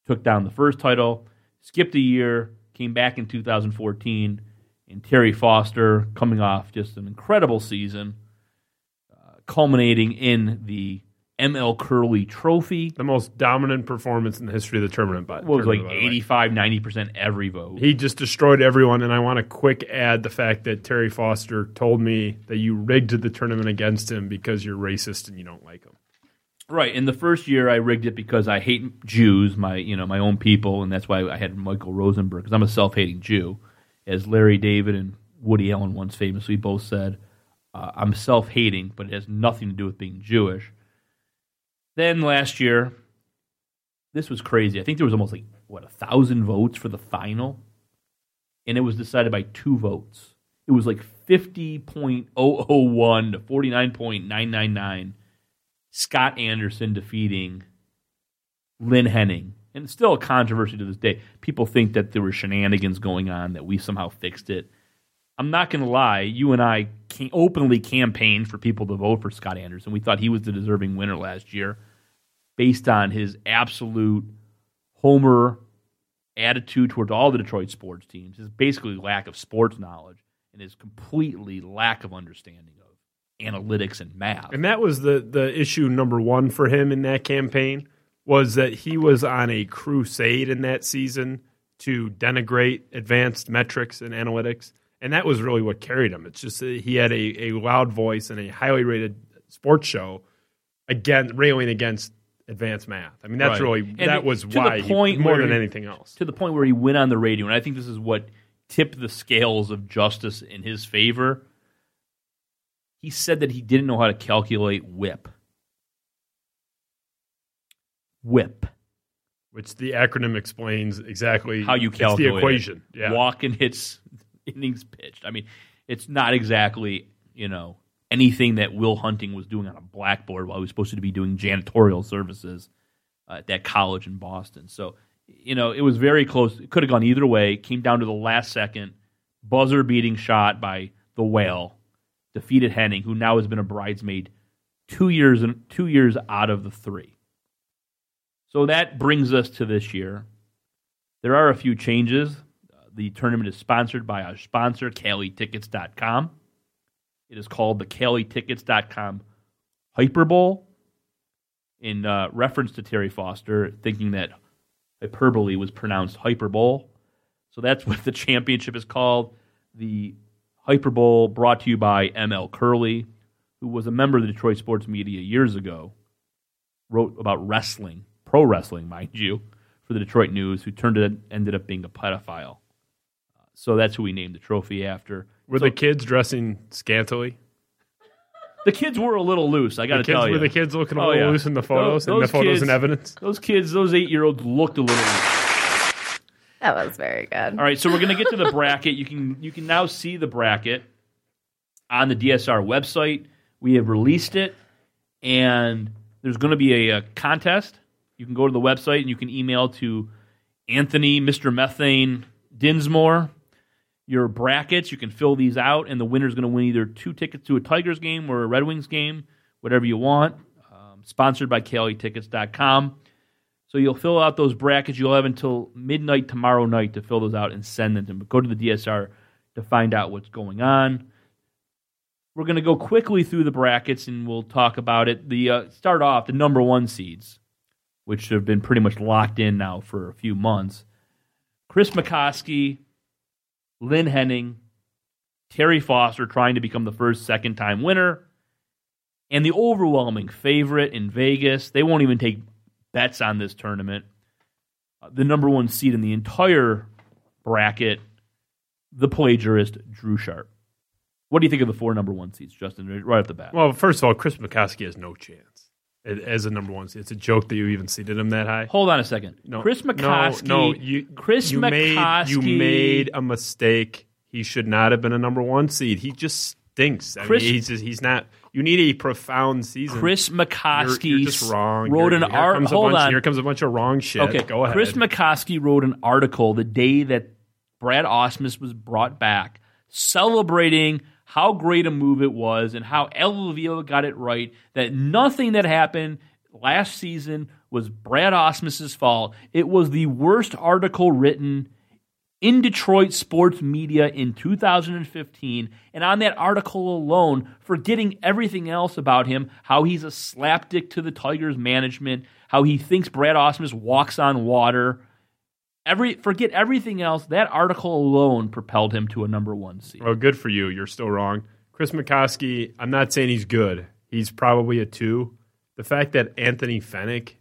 took down the first title, skipped a year, came back in 2014, and Terry Foster coming off just an incredible season, uh, culminating in the ML Curley Trophy. The most dominant performance in the history of the tournament. By, What was like tournament, by the way. 85, 90% every vote. He just destroyed everyone, and I want to quick add the fact that Terry Foster told me that you rigged the tournament against him because you're racist and you don't like him. Right. In the first year, I rigged it because I hate Jews, my you know my own people, and that's why I had Michael Rosenberg because I'm a self-hating Jew, as Larry David and Woody Allen once famously both said. Uh, I'm self-hating, but it has nothing to do with being Jewish. Then last year, this was crazy. I think there was almost like what a thousand votes for the final, and it was decided by two votes. It was like fifty point oh oh one to forty nine point nine nine nine. Scott Anderson defeating Lynn Henning. And it's still a controversy to this day. People think that there were shenanigans going on, that we somehow fixed it. I'm not going to lie. You and I openly campaigned for people to vote for Scott Anderson. We thought he was the deserving winner last year based on his absolute homer attitude towards all the Detroit sports teams, his basically lack of sports knowledge, and his completely lack of understanding of analytics and math. And that was the the issue number one for him in that campaign was that he was on a crusade in that season to denigrate advanced metrics and analytics, and that was really what carried him. It's just that he had a, a loud voice and a highly rated sports show again railing against advanced math. I mean, that's Right. really And that was to the why he- point more than he- anything else. to the point where he went on the radio, and I think this is what tipped the scales of justice in his favor. He said that he didn't know how to calculate whip. Whip. Which the acronym explains exactly How you it's calculate the it. equation. Yeah. Walk and hits innings pitched. I mean, it's not exactly, you know, anything that Will Hunting was doing on a blackboard while he was supposed to be doing janitorial services uh, at that college in Boston. So, you know, it was very close. It could have gone either way. It came down to the last second buzzer beating shot by the whale defeated Henning, who now has been a bridesmaid two years and two years out of the three. So that brings us to this year. There are a few changes. The tournament is sponsored by our sponsor, CaliTickets.com. It is called the CaliTickets.com Hyper Bowl in uh, reference to Terry Foster, thinking that hyperbole was pronounced Hyper Bowl. So that's what the championship is called. The Hyper Bowl brought to you by ML Curley, who was a member of the Detroit sports media years ago, wrote about wrestling, pro wrestling, mind you, for the Detroit News, who turned it ended up being a pedophile. Uh, so that's who we named the trophy after. Were So the kids dressing scantily? the kids were a little loose. I got to tell you, were the kids looking a Oh, little yeah. loose in the photos Those- and the photos kids- and evidence? Those kids, those eight year olds, looked a little loose. That was very good. All right, so we're going to get to the bracket. You can you can now see the bracket on the DSR website. We have released it, and there's going to be a, a contest. You can go to the website and you can email to Anthony, Mr. Methane Dinsmore, your brackets. You can fill these out, and the winner's going to win either two tickets to a Tigers game or a Red Wings game, whatever you want. Um, sponsored by CaliTickets.com. So you'll fill out those brackets. You'll have until midnight tomorrow night to fill those out and send them to them. But go to the DSR to find out what's going on. We're going to go quickly through the brackets and we'll talk about it. The uh, start off the number one seeds, which have been pretty much locked in now for a few months. Chris McCosky, Lynn Henning, Terry Foster trying to become the first second time winner, and the overwhelming favorite in Vegas. They won't even take bets on this tournament. Uh, the number one seed in the entire bracket, the plagiarist Drew Sharp. What do you think of the four number one seeds, Justin? Right off the bat. Well, first of all, Chris McCosky has no chance as a number one seed. It's a joke that you even seeded him that high. Hold on a second. No, Chris no, McCosky. No, you, Chris you made you made a mistake. He should not have been a number one seed. He just stinks. I Chris- mean, he's just, he's not. You need a profound season. Chris McCosky you're just wrong. wrote You're- an here art. comes a Hold bunch, on. Here comes a bunch of wrong shit. Okay, go ahead. Chris McCosky wrote an article the day that Brad Ausmus was brought back, celebrating how great a move it was and how Al Avila got it right. That nothing that happened last season was Brad Ausmus's fault. It was the worst article written in Detroit sports media in 2015, and on that article alone, forgetting everything else about him, how he's a slapdick to the Tigers management, how he thinks Brad Ausmus walks on water. Every forget everything else. That article alone propelled him to a number one seed. Well, good for you. You're still wrong. Chris McCosky, I'm not saying he's good. He's probably a two. The fact that Anthony Fenech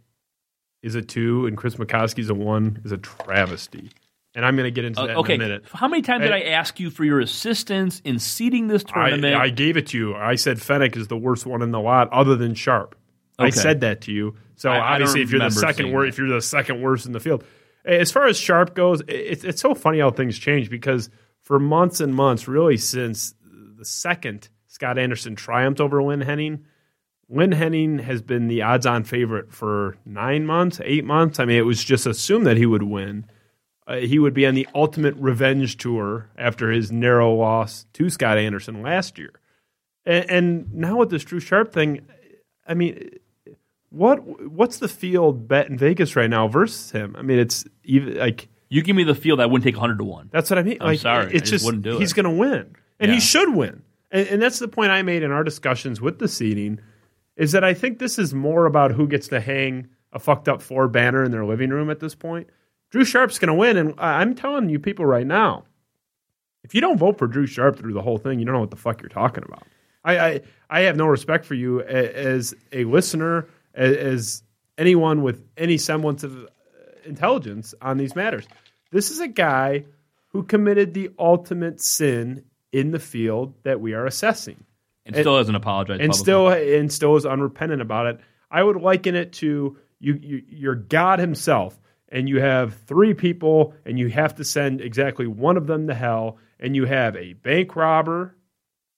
is a two and Chris McCosky's a one is a travesty. And I'm going to get into Uh, that okay, in a minute. how many times did I ask you for your assistance in seeding this tournament? I, I gave it to you. I said Fenech is the worst one in the lot, other than Sharp. I said that to you. So I- I obviously, if you're the second worst, if you're the second worst in the field, as far as Sharp goes, it's it's so funny how things change because for months and months, really since the second Scott Anderson triumphed over Lynn Henning, Lynn Henning has been the odds-on favorite for nine months, eight months. I mean, it was just assumed that he would win. Uh, he would be on the ultimate revenge tour after his narrow loss to Scott Anderson last year. And, and now with this Drew Sharp thing, I mean, what what's the field bet in Vegas right now versus him? I mean, it's even like you give me the field, I wouldn't take 100 to 1. that's what I mean. I'm like, sorry, I it's just just wouldn't do he's it. going to win, and Yeah. he should win. And, and that's the point I made in our discussions with the seating, is that I think this is more about who gets to hang a fucked up four banner in their living room at this point. Drew Sharp's going to win, and I'm telling you people right now, if you don't vote for Drew Sharp through the whole thing, you don't know what the fuck you're talking about. I I, I have no respect for you as a listener, as anyone with any semblance of uh, intelligence on these matters. This is a guy who committed the ultimate sin in the field that we are assessing And still hasn't apologized. and publicly. still and still is unrepentant about it. I would liken it to you, you you're God Himself, and you have three people, and you have to send exactly one of them to hell, and you have a bank robber,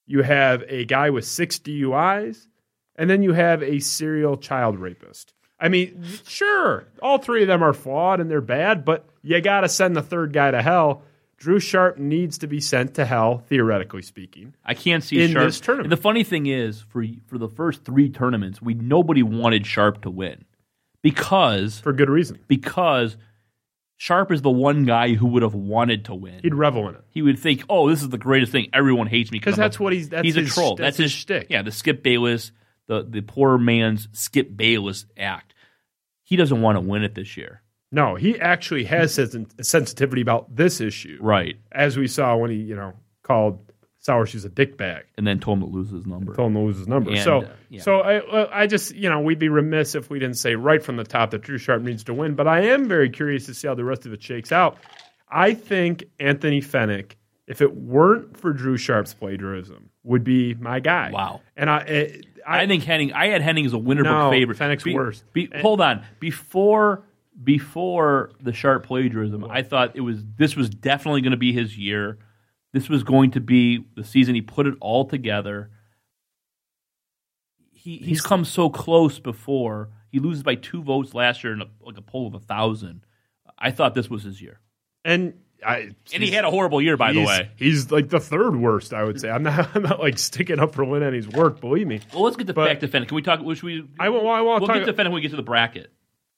you have a guy with six DUIs, and then you have a serial child rapist. I mean, sure, all three of them are flawed and they're bad, but you got to send the third guy to hell. Drew Sharp needs to be sent to hell, theoretically speaking. I can't see in Sharp. this tournament. And the funny thing is, for for the first three tournaments, we nobody wanted Sharp to win because For good reason. because Sharp is the one guy who would have wanted to win. He'd revel in it. he would think, "Oh, this is the greatest thing. Everyone hates me 'Cause I'm that's a- what he's- that's he's a troll. that's That's, his his shtick. Yeah, the Skip Bayless, the the poor man's Skip Bayless act. He doesn't want to win it this year, No, he actually has sen- sensitivity about this issue, right? as we saw when he, you know, called Shoes a dick bag, And then told him to lose his number. told him to lose his number. And, so, uh, yeah. so I, I just, you know, we'd be remiss if we didn't say right from the top that Drew Sharp needs to win. But I am very curious to see how the rest of it shakes out. I think Anthony Fenech, if it weren't for Drew Sharp's plagiarism, would be my guy. Wow. And I, eh, I, I think Henning. I had Henning as a winner No, book favorite. Fenech's worse. Be, hold on, before before the sharp plagiarism, I thought it was this was definitely going to be his year. This was going to be the season he put it all together. He he's come so close before. He loses by two votes last year in a, like a poll of a thousand. I thought this was his year, and I, and he had a horrible year, by the way. he's like the third worst. I would say. I'm not. I'm not like sticking up for his work. Believe me. Well, let's get to But- back to Fenech. Can we talk? Should we? I will- I We'll talk- get to Fenech when we get to the bracket.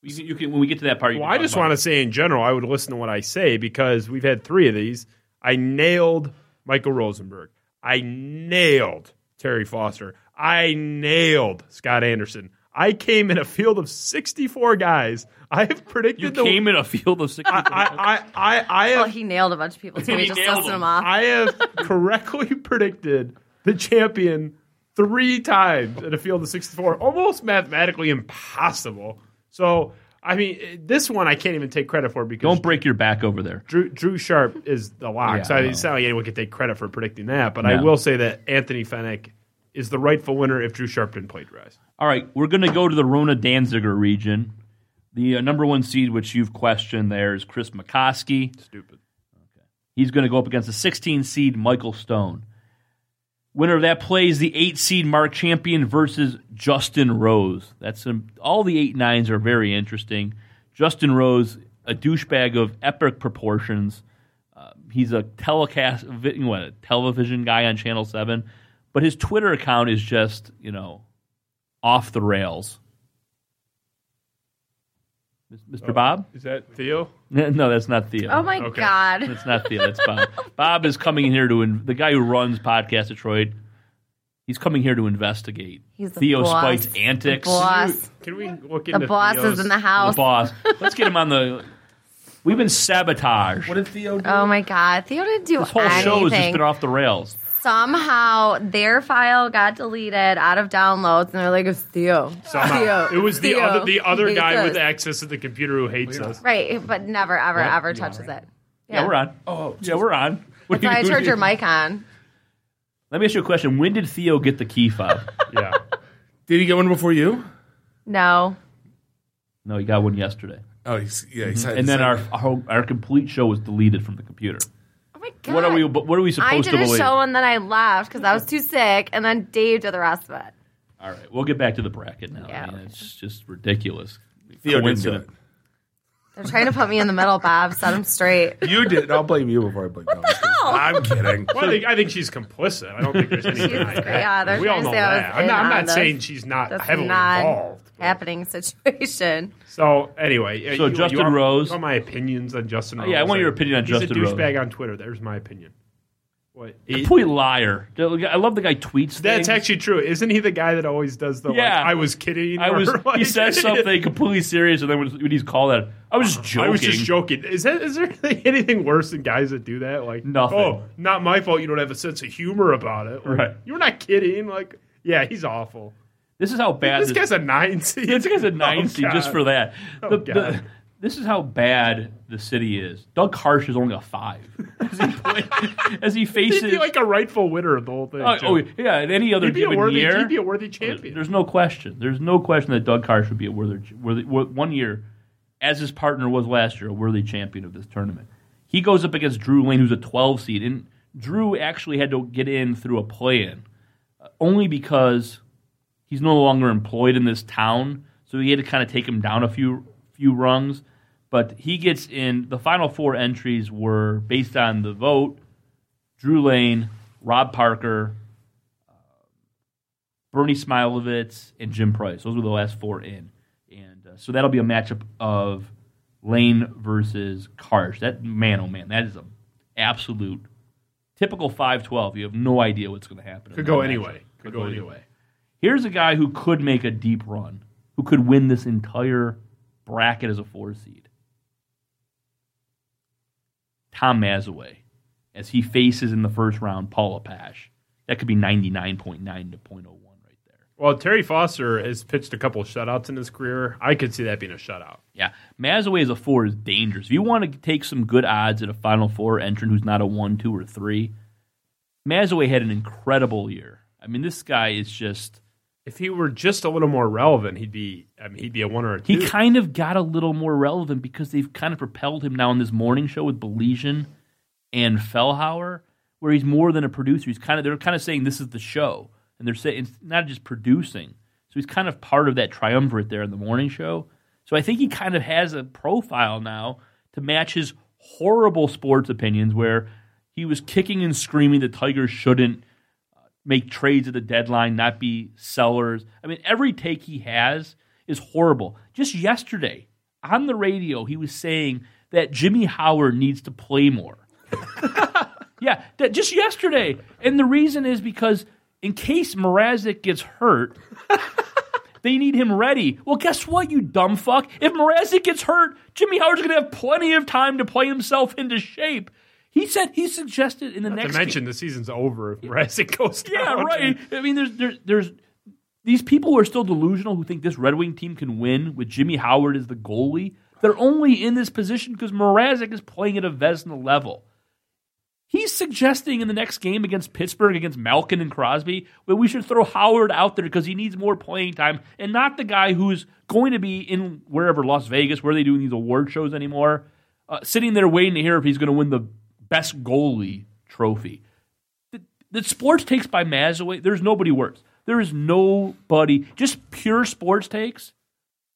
You can, you can, when we get to that part. You Well, I just want to say in general, I would listen to what I say because we've had three of these. I nailed Michael Rosenberg. I nailed Terry Foster. I nailed Scott Anderson. I came in a field of 64 guys. I have predicted You the came in a field of sixty. I, I, I, I have Well, he nailed a bunch of people too. He He just listed them. them off. I have correctly predicted the champion three times in a field of 64. Almost mathematically impossible. So, I mean, this one I can't even take credit for because Don't break your back over there. Drew, Drew Sharp is the lock. Yeah, so I it's not like anyone can take credit for predicting that. But I will say that Anthony Fenech is the rightful winner if Drew Sharp didn't plagiarize. All right, we're going to go to the Rona Danziger region. The uh, number one seed, which you've questioned, there is Chris McCosky. Stupid. Okay. He's going to go up against the 16 seed Michael Stone. Winner of that plays the eight seed Mark Champion versus Justin Rose. That's some, all the eight nines are very interesting. Justin Rose, a douchebag of epic proportions. Uh, he's a telecast, what, a television guy on Channel Seven, but his Twitter account is just you know off the rails. Mr. Bob? Is that Theo? No, that's not Theo. Oh my Okay. god. That's not Theo. That's Bob. Bob is coming in here to in, the guy who runs Podcast Detroit. He's coming here to investigate He's the Theo boss. Spike's The antics. boss. Can we look The into boss Theo's- is in the The house. boss. Let's get him on the. We've been sabotaged. What did Theo do? Oh my god. Theo didn't do this whole anything. show has just been off the rails. Somehow their file got deleted out of downloads, and they're like, "It's Theo." Somehow. Theo. It was the Theo. other the other Hates guy with access to the computer who hates us. Right, but never, ever, ever touches it. Yeah, we're on. Oh, Yeah, we're on. What That's why I do turned your mic on. Let me ask you a question. When did Theo get the key fob? Yeah. Did he get one before you? No. no, he got one yesterday. Oh, he's, yeah. He's had And then the our, same- our our complete show was deleted from the computer. My god. What are we? What are we supposed I to did a believe? show and then I left because I was too sick, and then Dave did the rest of it. All right, we'll get back to the bracket now. Yeah. I mean, it's just ridiculous. Theo didn't do it. They're trying to put me in the middle, Bob. Set them straight. You did. I'll blame you before I blame. No, I'm kidding. I'm kidding. Well, I think I think she's complicit. I don't think there's any She's- denying that. yeah, they're we all know say I was that. I'm not, I'm not saying she's not That's heavily not involved. happening situation. So anyway, uh, So you- Justin you want, Rose- You want my opinions on Justin Oh, Rose? yeah, I want your opinion on he's Justin a Rose. douchebag on Twitter. There's my opinion. What? he- Complete liar. I love the guy tweets. that's things. actually true. Isn't he the guy that always does the? Yeah. like, I was kidding. I was. like- he says something completely serious, and then when, he's called out, I was just joking. I was just joking. Is that is there anything worse than guys that do that? Like Nothing. Oh, not my fault. You don't have a sense of humor about it. Like, Right. You're not kidding. Like, yeah, he's awful. This is how bad This guy's a nine seed. This guy's a nine Oh, seed just for that. Oh, The- God. the- this is how bad the city is. Doug Karsh is only a five as he, play, as he faces. He'd be like a rightful winner of the whole thing. oh, oh, yeah, in any other he'd given worthy. year, He'd be a worthy champion. There's no question. There's no question that Doug Karsh would be a worthy, worthy wor- one year, as his partner was last year, a worthy champion of this tournament. He goes up against Drew Lane, who's a 12 seed, and Drew actually had to get in through a play-in, uh, only because he's no longer employed in this town, so he had to kind of take him down a few few rungs. But he gets in. The final four entries were based on the vote: Drew Lane, Rob Parker, Bernie Smilovitz, and Jim Price. Those were the last four in. And uh, so that'll be a matchup of Lane versus Karsh. That man, oh man, that is a absolute typical 5-12. You have no idea what's going to happen. Could go anyway. Could go anyway. Here's a guy who could make a deep run, who could win this entire bracket as a four seed. Tom Mazawey, as he faces in the first round Paula Pasche. That could be 99.9 to 0.01 right there. Well, Terry Foster has pitched a couple of shutouts in his career. I could see that being a shutout. Yeah, Mazawey as a four is dangerous. If you want to take some good odds at a Final Four entrant who's not a one, two, or three, Mazawey had an incredible year. I mean, this guy is just. If he were just a little more relevant, he'd be. I mean, he'd be a one or a two. He kind of got a little more relevant because they've kind of propelled him now in this morning show with Belesian and Fellhauer, where he's more than a producer. He's kind of they're kind of saying this is the show, and they're saying it's not just producing. So he's kind of part of that triumvirate there in the morning show. So I think he kind of has a profile now to match his horrible sports opinions, where he was kicking and screaming the Tigers shouldn't make trades at the deadline, not be sellers. I mean, every take he has is horrible. Just yesterday on the radio, he was saying that Jimmy Howard needs to play more. yeah, that just yesterday. And the reason is because in case Mrazek gets hurt, they need him ready. Well, guess what, you dumb fuck? If Mrazek gets hurt, Jimmy Howard's going to have plenty of time to play himself into shape. He said he suggested in the Not next to mention the season's over if Mrazek goes down. yeah, right. I mean, there's there's there's these people who are still delusional who think this Red Wing team can win with Jimmy Howard as the goalie. They're only in this position because Mrazek is playing at a Vezina level. He's suggesting in the next game against Pittsburgh, against Malkin and Crosby, that we should throw Howard out there because he needs more playing time and not the guy who's going to be in wherever, Las Vegas, where are they doing these award shows anymore, uh, sitting there waiting to hear if he's going to win the best goalie trophy the sports takes by Mazawey. There's nobody worse. There is nobody. Just pure sports takes.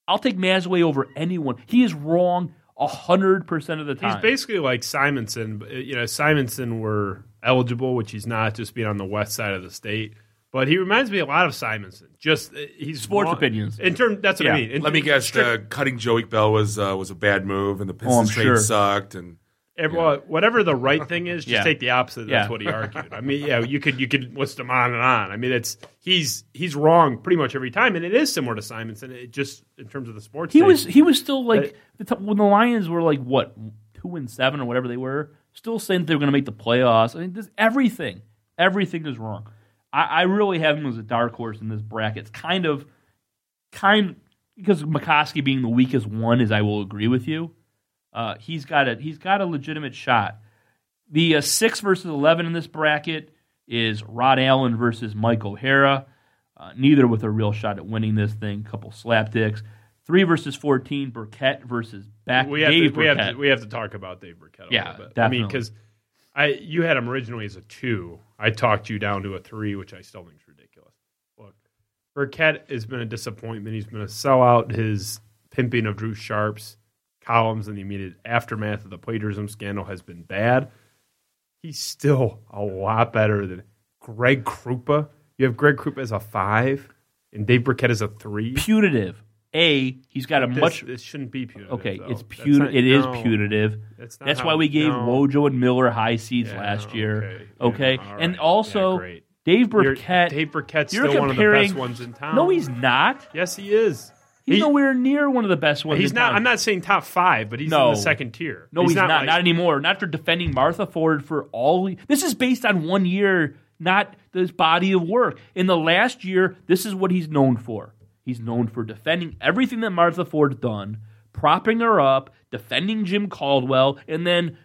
I'll take Mazawey over anyone. He is wrong hundred percent of the time. He's basically like Simonson. You know, Simonson were eligible, which he's not, just being on the west side of the state. But he reminds me a lot of Simonson. Just uh, he's Sports wrong- opinions. In term, that's what I mean. In- Let me guess. Uh, cutting Joique Bell was uh, was a bad move, and the Oh, Pistons trade sure. sucked. And Every- well, whatever the right thing is, just Yeah. take the opposite. That's Yeah. what he argued. I mean, yeah, you could you could list him on and on. I mean, it's he's he's wrong pretty much every time, and it is similar to Simonson. It just in terms of the sports. he take. was he was still like when the Lions were like what two and seven or whatever they were, still saying they were going to make the playoffs. I mean, this, everything, everything is wrong. I, I really have him as a dark horse in this bracket. It's kind of, kind because McCosky being the weakest one, is I will agree with you. Uh, he's got a he's got a legitimate shot. The uh, six versus eleven in this bracket is Rod Allen versus Mike O'Hara. Uh, neither with a real shot at winning this thing. Couple slapdicks. Three versus fourteen. Birkett versus back. we have Dave to, we have to we have to talk about Dave Birkett. A Yeah, little bit. I mean, because I you had him originally as a two. I talked you down to a three, which I still think is ridiculous. Look, Birkett has been a disappointment. He's been a sellout. His pimping of Drew Sharp's columns in the immediate aftermath of the plagiarism scandal has been bad. He's still a lot better than Greg Krupa. You have Greg Krupa as a five, and Dave Birkett as a three. punitive. A, he's got a This, much this shouldn't be punitive. okay. though. It's not- It is no. punitive. That's not That's how- why we gave no. Wojo and Miller high seeds Yeah, last year. okay. Okay, Yeah, and right. also Yeah. Dave You're- Birkett. Dave Birkett's you're still one of the comparing- best ones in town. No, he's not. Yes, he is. He's He- nowhere near one of the best ones. He's not. town. I'm not saying top five, but he's No. in the second tier. No, he's, not. like- not anymore. Not after defending Martha Ford for all. This is based on one year, not this body of work. In the last year, this is what he's known for. He's known for defending everything that Martha Ford done, propping her up, defending Jim Caldwell, and then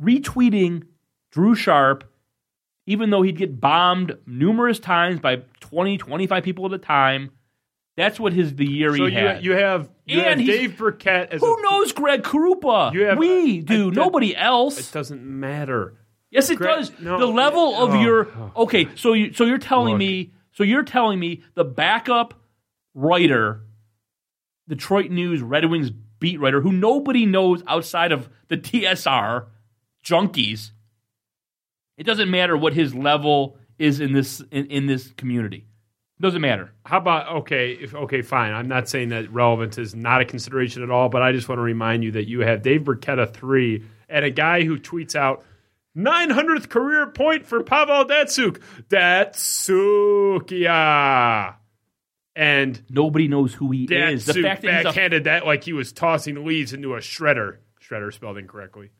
retweeting Drew Sharp, even though he'd get bombed numerous times by 20, 25 people at a time. That's what his the year So he you, had. you have you And have Dave Birkett as Who a, knows Greg Krupa? You have- we uh, do. I- Nobody else. It doesn't matter. Yes, it Greg- does. no, the level of oh, your oh. okay. So you so you're telling Look. me so you're telling me the backup writer, Detroit News Red Wings beat writer, who nobody knows outside of the DSR junkies. It doesn't matter what his level is in this in, in this community. Doesn't matter. How about okay? If okay, fine. I'm not saying that relevance is not a consideration at all, but I just want to remind you that you have Dave Birkett a three and a guy who tweets out 900th career point for Pavel Datsyuk. Datsukia. And Nobody knows who he is. The Datsyuk fact that he's a backhanded that like he was tossing leaves into a shredder. Shredder spelled incorrectly.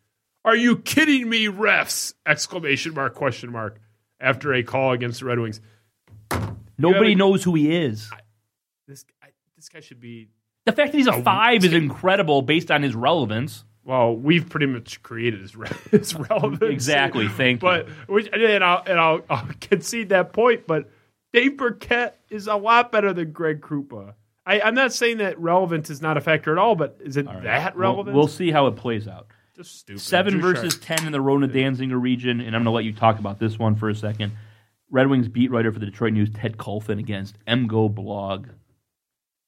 Are you kidding me, refs? Exclamation mark, question mark. After a call against the Red Wings. Nobody knows who he is. This guy, this guy should be The fact that he's a five is incredible based on his relevance. Well, we've pretty much created his, re- his relevance. Exactly, thank you. but, Which, and I'll, and I'll, I'll concede that point, but Dave Birkett is a lot better than Greg Krupa. I, I'm not saying that relevance is not a factor at all, but is it that We'll- relevant? We'll, see how it plays out. Just stupid. Seven versus Sharp. ten in the Rona Danzinger region, and I'm going to let you talk about this one for a second. Red Wings beat writer for the Detroit News, Ted Kulfan, against MGoBlog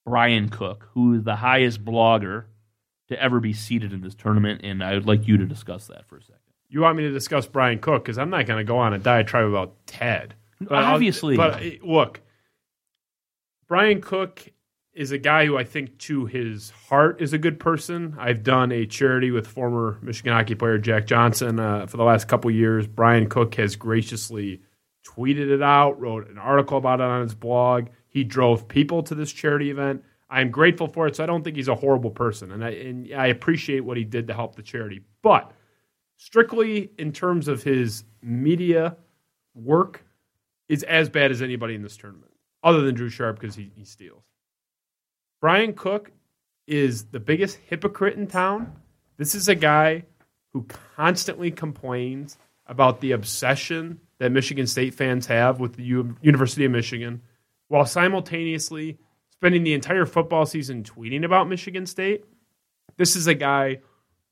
Brian Cook, who is the highest blogger to ever be seated in this tournament, and I would like you to discuss that for a second. You want me to discuss Brian Cook because I'm not going to go on a diatribe about Ted. I'll- Obviously. but uh, look, Brian Cook is a guy who I think, to his heart, is a good person. I've done a charity with former Michigan hockey player Jack Johnson uh, for the last couple years. Brian Cook has graciously tweeted it out, wrote an article about it on his blog. He drove people to this charity event. I'm grateful for it, so I don't think he's a horrible person, and I and I appreciate what he did to help the charity. But strictly in terms of his media work, is as bad as anybody in this tournament, other than Drew Sharp because he, he steals. Brian Cook is the biggest hypocrite in town. This is a guy who constantly complains about the obsession that Michigan State fans have with the U- University of Michigan, while simultaneously spending the entire football season tweeting about Michigan State. This is a guy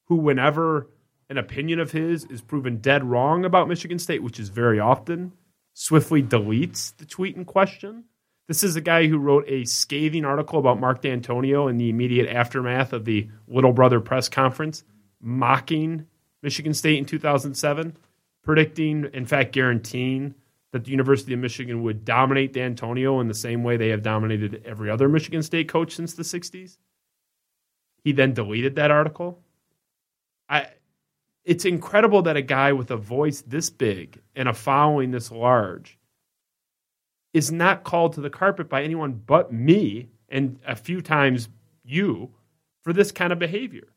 who, whenever an opinion of his is proven dead wrong about Michigan State, which is very often, swiftly deletes the tweet in question. This is a guy who wrote a scathing article about Mark Dantonio in the immediate aftermath of the Little Brother press conference, mocking Michigan State in 2007, predicting, in fact, guaranteeing that the University of Michigan would dominate Dantonio in the same way they have dominated every other Michigan State coach since the 60s. He then deleted that article. I it's incredible that a guy with a voice this big and a following this large is not called to the carpet by anyone but me and a few times you for this kind of behavior.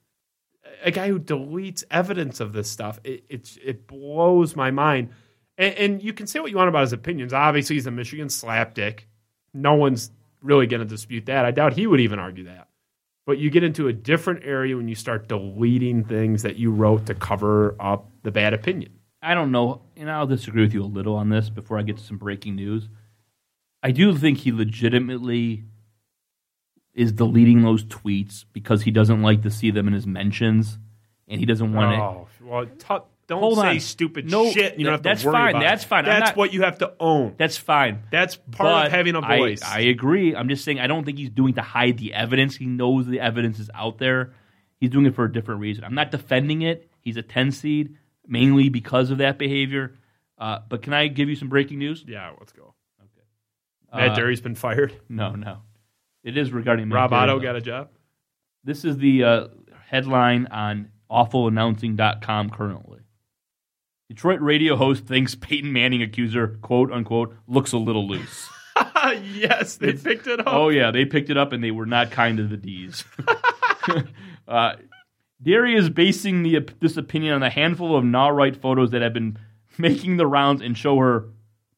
A guy who deletes evidence of this stuff, it, it's it blows my mind. And, and you can say what you want about his opinions. Obviously, he's a Michigan slapdick. No one's really going to dispute that. I doubt he would even argue that. But you get into a different area when you start deleting things that you wrote to cover up the bad opinion. I don't know, and I'll disagree with you a little on this before I get to some breaking news. I do think he legitimately is deleting those tweets because he doesn't like to see them in his mentions, and he doesn't want to. Oh, well, t- don't Hold say on. stupid No, shit. You don't have that's to worry fine. about That's fine. That's not- what you have to own. That's fine. That's part But of having a I- voice. I, agree. I'm just saying I don't think he's doing to hide the evidence. He knows the evidence is out there. He's doing it for a different reason. I'm not defending it. He's a 10 seed mainly because of that behavior. Uh, but can I give you some breaking news? yeah, let's go. Okay. Matt Uh, Dery's been fired. No, no. It is regarding Rob Otto though. got a job. This is the uh, headline on awfulannouncing.com currently. Detroit radio host thinks Peyton Manning accuser, quote unquote, looks a little loose. yes, they picked it up. Oh yeah, they picked it up and they were not kind to the D's. uh, Dery is basing the, this opinion on a handful of not right photos that have been making the rounds and show her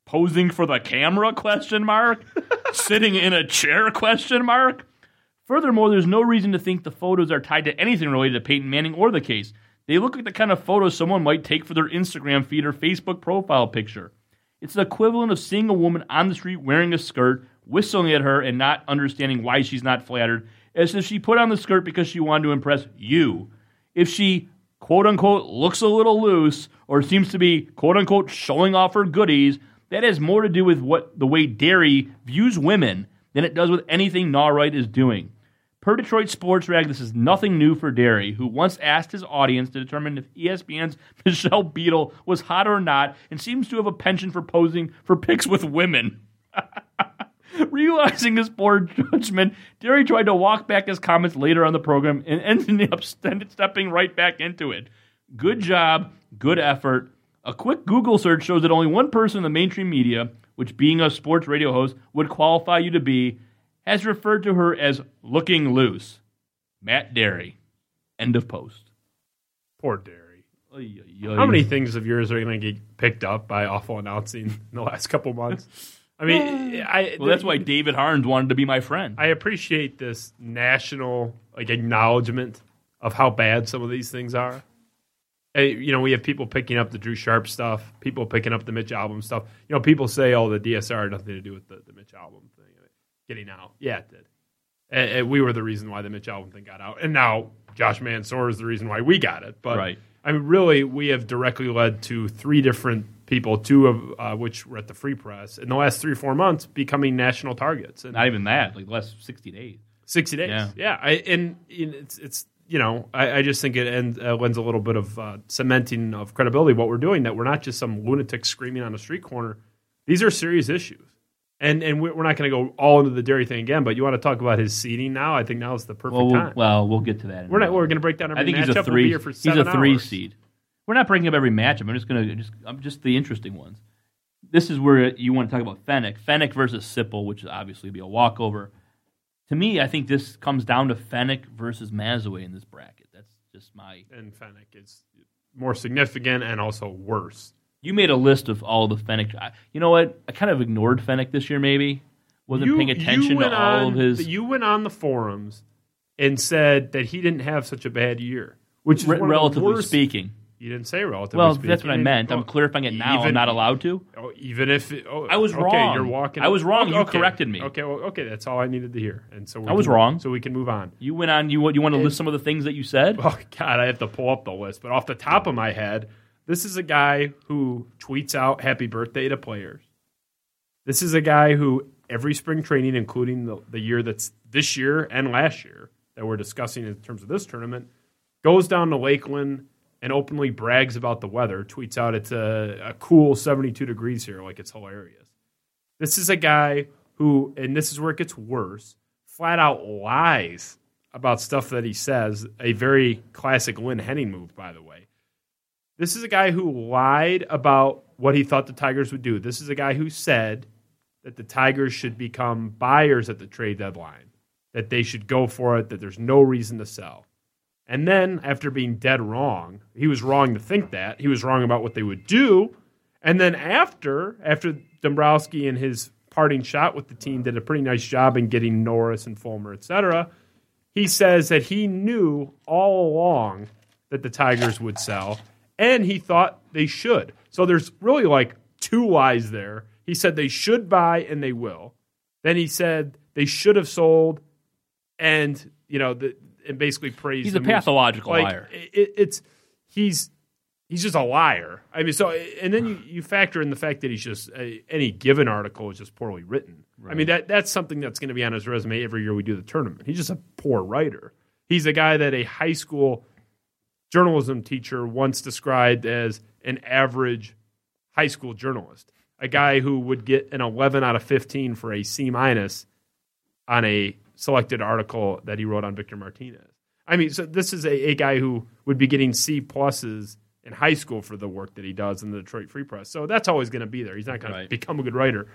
posing for the camera question mark sitting in a chair question mark? Furthermore there's no reason to think the photos are tied to anything related to peyton manning or the case. They look like the kind of photos someone might take for their instagram feed or facebook profile picture. It's the equivalent of seeing a woman on the street wearing a skirt, whistling at her, and not understanding why she's not flattered, as if she put on the skirt because she wanted to impress you. If she, quote unquote, looks a little loose, or seems to be, quote unquote, showing off her goodies, that has more to do with what the way Dery views women than it does with anything Naughright is doing. Per Detroit Sports Rag, this is nothing new for Dery, who once asked his audience to determine if ESPN's Michelle Beadle was hot or not, and seems to have a penchant for posing for pics with women. Realizing his poor judgment, Dery tried to walk back his comments later on the program and ended up stepping right back into it. Good job, good effort. A quick Google search shows that only one person in the mainstream media, which being a sports radio host would qualify you to be, has referred to her as looking loose. Matt Dery. End of post. Poor Dery. Oy, oy, oy. How many things of yours are going to get picked up by awful announcing in the last couple months? I mean, I Well, that's why David Harns wanted to be my friend. I appreciate this national like acknowledgement of how bad some of these things are. Uh, you know, we have people picking up the Drew Sharp stuff, people picking up the Mitch Albom stuff. You know, people say, "Oh, the DSR had nothing to do with the, the Mitch Albom thing getting out." Yeah, it did. And, and we were the reason why the Mitch Albom thing got out, and now Josh Mansour is the reason why we got it. But Right. I mean, really, we have directly led to three different people, two of uh, which were at the Free Press in the last three four months, becoming national targets. And Not even that, like less 60 days. 60 days. Yeah. Yeah. I, and, and it's, it's, you know, I, I just think it end, uh, lends a little bit of uh, cementing of credibility what we're doing, that we're not just some lunatic screaming on a street corner. These are serious issues. And and we're we're not going to go all into the Dery thing again, but you want to talk about his seating now? I think now is the perfect Well, we'll, time. well, we'll get to that. we're not. We're going to break down every I think he's matchup. a We'll three. here for he's a three hours. seed. We're not breaking up every matchup. I'm just gonna just I'm just the interesting ones. This is where you want to talk about Fenech. Fenech versus Sipple, which is obviously be a walkover. To me, I think this comes down to Fenech versus Mazawey in this bracket. That's just my. And Fenech is more significant and also worse. You made a list of all the Fenech. I, you know what? I kind of ignored Fenech this year. Maybe wasn't You- paying attention to all on- of his. You went on the forums and said that he didn't have such a bad year, which is Re- one of the relatively worst- speaking. You didn't say relatively. Well, speaking. that's what I meant. I'm clarifying it now. I'm not allowed to. Oh, even if oh, I was okay, wrong. You're walking. I was wrong. You corrected me. Okay, well, okay, that's all I needed to hear. And so I was can- wrong. So we can move on. You went on. You you want to list some of the things that you said? Oh God, I have to pull up the list. But off the top of my head, this is a guy who tweets out "Happy Birthday" to players. This is a guy who every spring training, including the, the year that's this year and last year that we're discussing in terms of this tournament, goes down to Lakeland and openly brags about the weather. Tweets out it's a, a cool 72 degrees here, like it's hilarious. This is a guy who, and this is where it gets worse, flat out lies about stuff that he says. A very classic Lynn Henning move, by the way. This is a guy who lied about what he thought the Tigers would do. This is a guy who said that the Tigers should become buyers at the trade deadline, that they should go for it, that there's no reason to sell. And then, after being dead wrong, he was wrong to think that. He was wrong about what they would do. And then after, after Dombrowski and his parting shot with the team did a pretty nice job in getting Norris and Fulmer, et cetera, he says that he knew all along that the Tigers would sell, and he thought they should. So there's really like two lies there. He said they should buy and they will. Then he said they should have sold, and you know, the, and basically praised. He's the a pathological Like, liar. It, it's he's he's just a liar. I mean, so and then you, you factor in the fact that he's just uh, any given article is just poorly written. I mean that that's something that's going to be on his resume every year we do the tournament. He's just a poor writer. He's a guy that a high school journalism teacher once described as an average high school journalist, a guy who would get an 11 out of 15 for a C minus on a selected article that he wrote on Victor Martinez. I mean, so this is a, a guy who would be getting C pluses in high school for the work that he does in the Detroit Free Press. So that's always going to be there. He's not going Right. to become a good writer.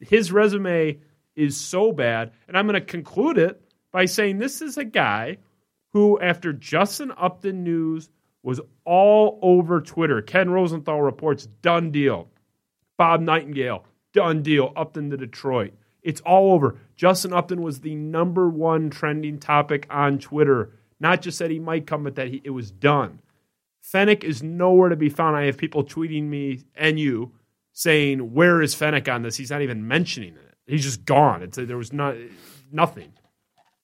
His resume is so bad, and I'm going to conclude it by saying this is a guy who, after Justin Upton news was all over Twitter, Ken Rosenthal reports done deal. Bob Nightingale, done deal. Upton to Detroit. It's all over. Justin Upton was the number one trending topic on Twitter. Not just that he might come, but that he, it was done. Fenech is nowhere to be found. I have people tweeting me and you saying, "Where is Fenech on this?" He's not even mentioning it. He's just gone. It's there was not nothing,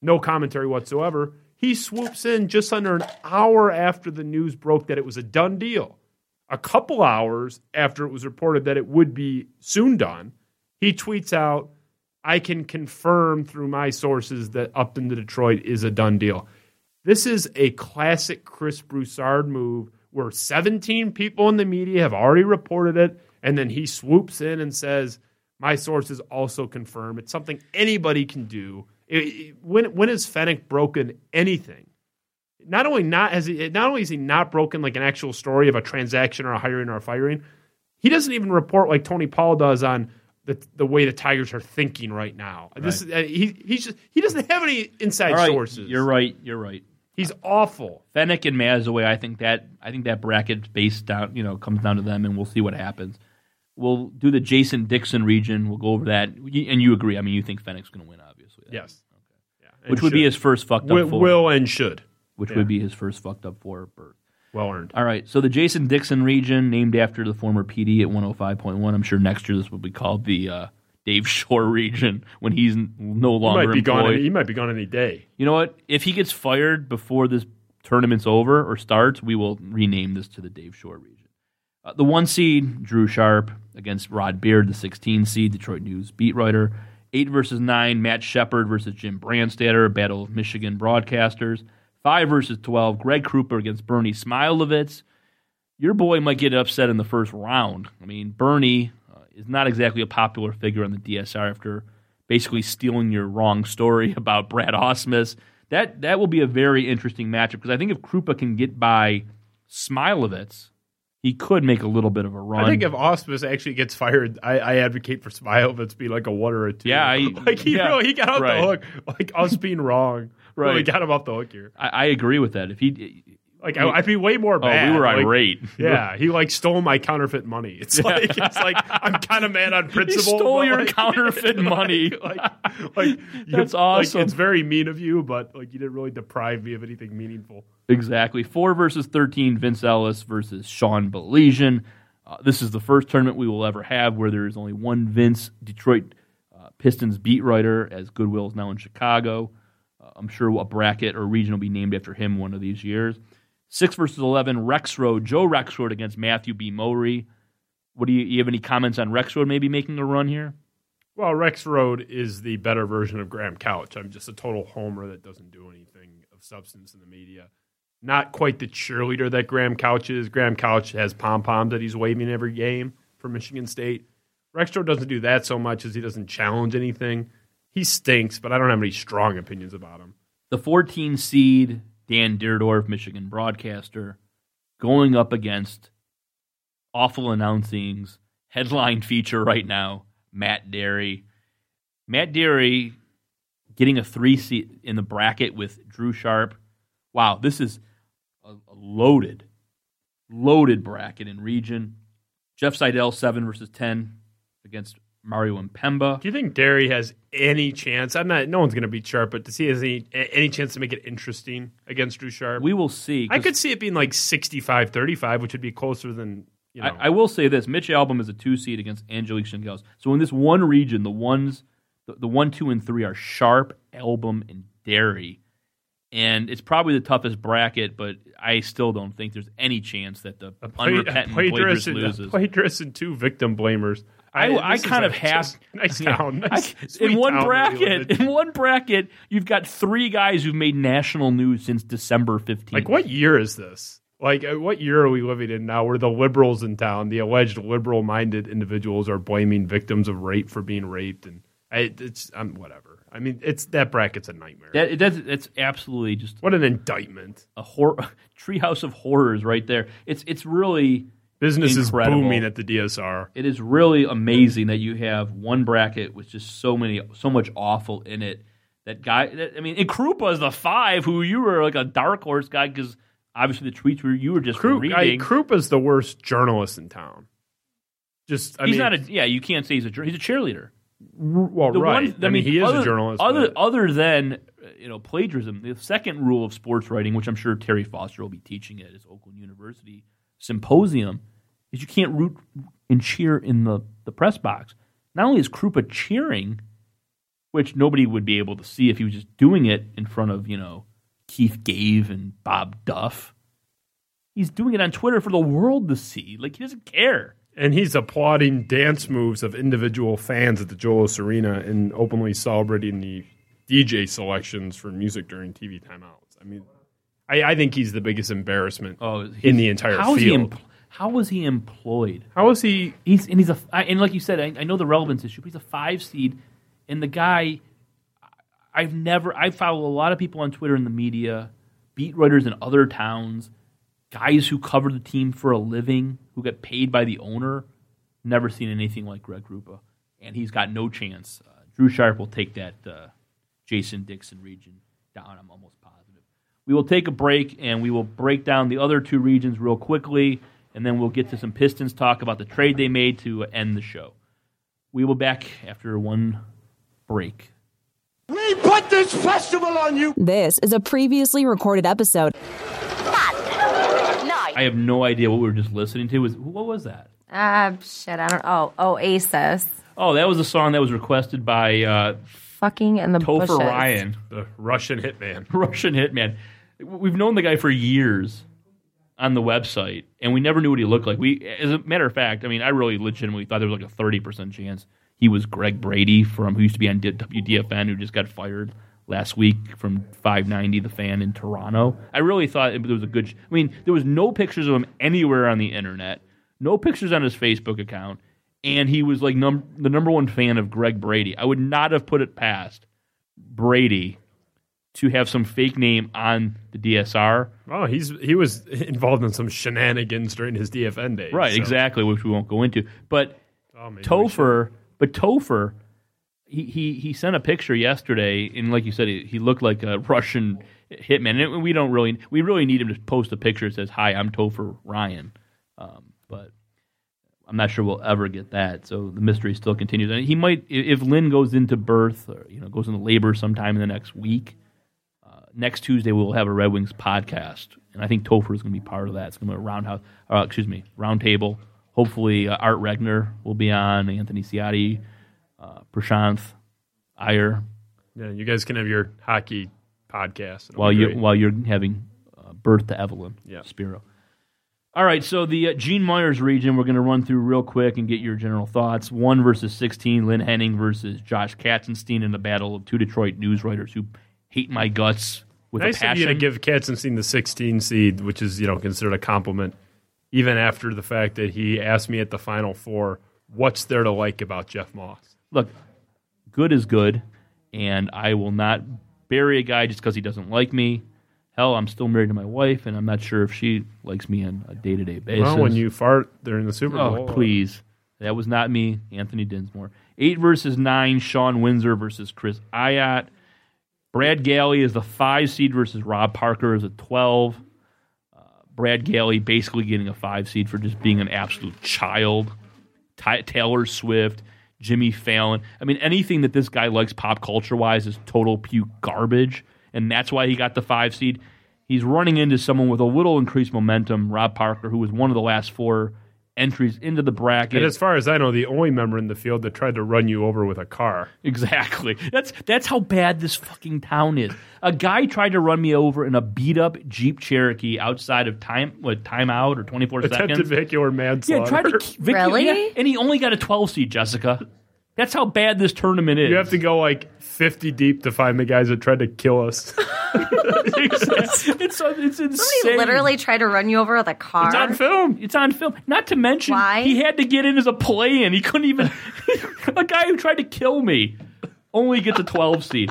no commentary whatsoever. He swoops in just under an hour after the news broke that it was a done deal. A couple hours after it was reported that it would be soon done, he tweets out, I can confirm through my sources that Upton to Detroit is a done deal. This is a classic Chris Broussard move where 17 people in the media have already reported it, and then he swoops in and says, My sources also confirm. It's something anybody can do. It- it- when, when has Fenech broken anything? Not only not has he, not only is he not broken like an actual story of a transaction or a hiring or a firing, he doesn't even report like Tony Paul does on the the way the Tigers are thinking right now. This is, uh, he he's just he doesn't have any inside right, sources. you're right. You're right. He's awful. Fenech and Mazawey, I think that I think that bracket based down, you know, comes down to them, and we'll see what happens. We'll do the Jason Dixon region. We'll go over that, and you agree. I mean, you think Fenech's going to win, obviously. Yes. Yeah, and which would be his first fucked up will, four. will and should. which yeah. would be his first fucked up four berth. Well earned. All right, so the Jason Dixon region, named after the former PD at 105.1. I'm sure next year this will be called the uh, Dave Shore region when he's no He longer might be gone. employed. Any, he might be gone any day. You know what? If he gets fired before this tournament's over or starts, we will rename this to the Dave Shore region. Uh, the one seed, Drew Sharp against Rod Beard, the 16 seed, Detroit News beat writer. Eight versus nine, Matt Shepard versus Jim Brandstatter, Battle of Michigan broadcasters. Five versus 12, Greg Krupa against Bernie Smilovitz. Your boy might get upset in the first round. I mean, Bernie uh, is not exactly a popular figure on the DSR after basically stealing your wrong story about Brad Ausmus. That that will be a very interesting matchup because I think if Krupa can get by Smilovitz, he could make a little bit of a run. I think if Ausmus actually gets fired, I, I advocate for Smilovitz be like a one or a two. Yeah, I- like he yeah, really he got off right. the hook. Like us being wrong, really Right. got him off the hook here. I, I agree with that. If he Like I, I'd be way more Oh, bad. we were Like, irate. Yeah, he like stole my counterfeit money. It's like it's like I'm kind of mad on principle. stole your like, counterfeit money. Like, like you- That's like, awesome. it's very mean of you, but like you didn't really deprive me of anything meaningful. Exactly. Four versus 13, Vince Ellis versus Sean Baligian. Uh, this is the first tournament we will ever have where there is only one Vince Detroit uh, Pistons beat writer, as Goodwill is now in Chicago. I'm sure a bracket or region will be named after him one of these years. Six versus 11, Rexrode. Joe Rexrode against Matthew B. Mowry. What do you, you have any comments on Rexrode maybe making a run here? Well, Rexrode is the better version of Graham Couch. I'm just a total homer that doesn't do anything of substance in the media. Not quite the cheerleader that Graham Couch is. Graham Couch has pom poms that he's waving every game for Michigan State. Rexrode doesn't do that so much as he doesn't challenge anything. He stinks, but I don't have any strong opinions about him. the 14 seed Dan Dierdorf, Michigan broadcaster, going up against awful announcings, headline feature right now, Matt Dery. Matt Dery getting a three seed in the bracket with Drew Sharp. Wow, this is a, a loaded, loaded bracket in region. Jeff Seidel, 7 versus 10 against Mario and Pemba. Do you think Dery has any chance? I'm not. No one's going to beat Sharp, but does he has any any chance to make it interesting against Drew Sharp? We will see. I could see it being like 65-35, which would be closer than you know. I, I will say this: Mitch Albom is a two seed against Angelique Chengelis. So in this one region, the ones, the, the one, two, and three are Sharp, Albom, and Dery, and it's probably the toughest bracket. But I still don't think there's any chance that the Play- unrepentant plagiarist plagiarist and, loses. plagiarist and two victim blamers. I, I is kind of have nice town. I- Nice, sweet in one town where we live bracket. in. One bracket, you've got three guys who've made national news since December fifteenth. Like, what year is this? Like, uh, what year are we living in now where the liberals in town, the alleged liberal minded individuals, are blaming victims of rape for being raped? And I, it's um, whatever. I mean, it's that bracket's a nightmare. That, that's, that's absolutely just what an indictment. a hor- treehouse of horrors right there. It's it's really Business incredible. is booming at the DSR. It is really amazing that you have one bracket with just so many, so much awful in it. That guy, that, I mean, and Krupa is the five who you were like a dark horse guy because obviously the tweets were you were just Krupp, I, reading. Krupa's the worst journalist in town. Just, I he's mean, not a yeah. You can't say he's a he's a cheerleader. well, The right. one- I, mean, he is other, a journalist. Other but- other than you know plagiarism, the second rule of sports writing, which I'm sure Terry Foster will be teaching at his Oakland University symposium, is you can't root and cheer in the the press box. Not only is Krupa cheering, which nobody would be able to see if he was just doing it in front of you know Keith Gave and Bob Duff. He's doing it on Twitter for the world to see. Like he doesn't care. and he's applauding dance moves of individual fans at the Joel Arena and openly celebrating the DJ selections for music during TV timeouts. I mean, I, I think he's the biggest embarrassment Oh, in the entire how is field. he em- how was he employed? How is he? He's and he's a I- and like you said, I, I know the relevance issue, but he's a five seed, and the guy, I've never I follow a lot of people on Twitter in the media, beat writers in other towns, guys who cover the team for a living, who get paid by the owner. Never seen anything like Greg Krupa, and he's got no chance. Uh, Drew Sharp will take that uh, Jason Dixon region down. I'm almost positive. We will take a break and we will break down the other two regions real quickly, and then we'll get to some Pistons talk about the trade they made to end the show. We will be back after one break. We put this festival on you. This is a previously recorded episode. I have no idea what we were just listening to. Was what was that? Ah, shit. I don't. Oh, Oasis. Oh, that was a song that was requested by uh, Fucking in the Topher bushes. Ryan, The Russian hitman. Russian hitman. We've known the guy for years on the website, and we never knew what he looked like. We, as a matter of fact, I mean, I really legitimately thought there was like a thirty percent chance he was Greg Brady from who used to be on WDFN, who just got fired last week from 590 The Fan in Toronto. I really thought it, there was a good. I mean, there was no pictures of him anywhere on the internet, no pictures on his Facebook account, and he was like num- the number one fan of Greg Brady. I would not have put it past Brady to have some fake name on the DSR. Oh, he's he was involved in some shenanigans during his DFN days. Right, so- exactly, which we won't go into. But Oh, Topher, but Topher, he, he he sent a picture yesterday, and like you said, he, he looked like a Russian hitman. And we don't really we really need him to post a picture that says, "Hi, I'm Topher Ryan," um, but I'm not sure we'll ever get that. So the mystery still continues. And he might, if Lynn goes into birth or you know goes into labor sometime in the next week. Next Tuesday we'll have a Red Wings podcast, and I think Topher is going to be part of that. It's going to be a roundhouse, uh, excuse me, roundtable. Hopefully, uh, Art Regner will be on, Anthony Ciotti, uh, Prashanth, Iyer, Yeah, you guys can have your hockey podcast It'll while you while you're having uh, birth to Evelyn Yeah. Spiro. All right, so the uh, Gene Myers region we're going to run through real quick and get your general thoughts. One versus sixteen, Lynn Henning versus Josh Katzenstein in the battle of two Detroit news writers who hate my guts with nice a of you passion. to give Katzenstein the 16 seed, which is you know considered a compliment, even after the fact that he asked me at the final four, "What's there to like about Jeff Moss?" Look, good is good, and I will not bury a guy just because he doesn't like me. Hell, I'm still married to my wife, and I'm not sure if she likes me on a day to day basis. Well, when you fart during the Super Oh, Bowl, please. That was not me, Anthony Dinsmore. Eight versus nine, Sean Windsor versus Chris Iott. Brad Galli is the five seed versus Rob Parker is a 12. Uh, Brad Galli basically getting a five seed for just being an absolute child. Ty- Taylor Swift, Jimmy Fallon. I mean, anything that this guy likes pop culture wise is total puke garbage, and that's why he got the five seed. He's running into someone with a little increased momentum, Rob Parker, who was one of the last four entries into the bracket. and as far as I know, the only member in the field that tried to run you over with a car. Exactly. That's that's how bad this fucking town is. A guy tried to run me over in a beat up Jeep Cherokee outside of time what timeout or twenty four seconds. Attempted vehicular manslaughter. Yeah, tried to k- Vic- Really? yeah, and he only got a twelve seed, Jessica. That's how bad this tournament is. You have to go like 50 deep to find the guys that tried to kill us. it's, it's, it's insane. Somebody literally tried to run you over with a car. It's on film. It's on film. Not to mention, Why? he had to get in as a play-in. He couldn't even. a guy who tried to kill me only gets a 12 seed.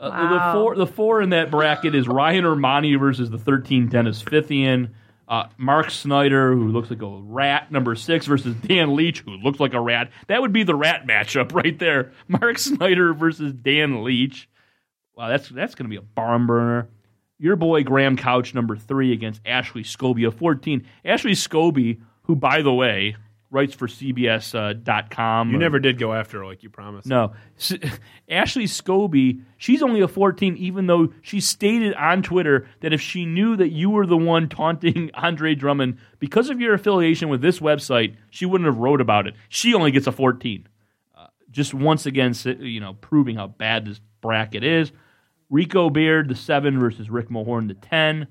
Uh, Wow. the four, the four in that bracket is Ryan Armani versus the 13 Dennis Fithian. Uh, Mark Snyder, who looks like a rat, number six, versus Dan Leach, who looks like a rat. That would be the rat matchup right there. Mark Snyder versus Dan Leach. Wow, that's that's going to be a barn burner. Your boy Graham Couch, number three, against Ashley Scobie of 14. Ashley Scobie, who, by the way, writes for CBS.com. You never did go after her like you promised. No. S- Ashley Scobie, she's only a 14, even though she stated on Twitter that if she knew that you were the one taunting Andre Drummond because of your affiliation with this website, she wouldn't have wrote about it. She only gets a 14. Uh, just once again, you know, proving how bad this bracket is. Rico Beard, the 7 versus Rick Mahorn, the 10.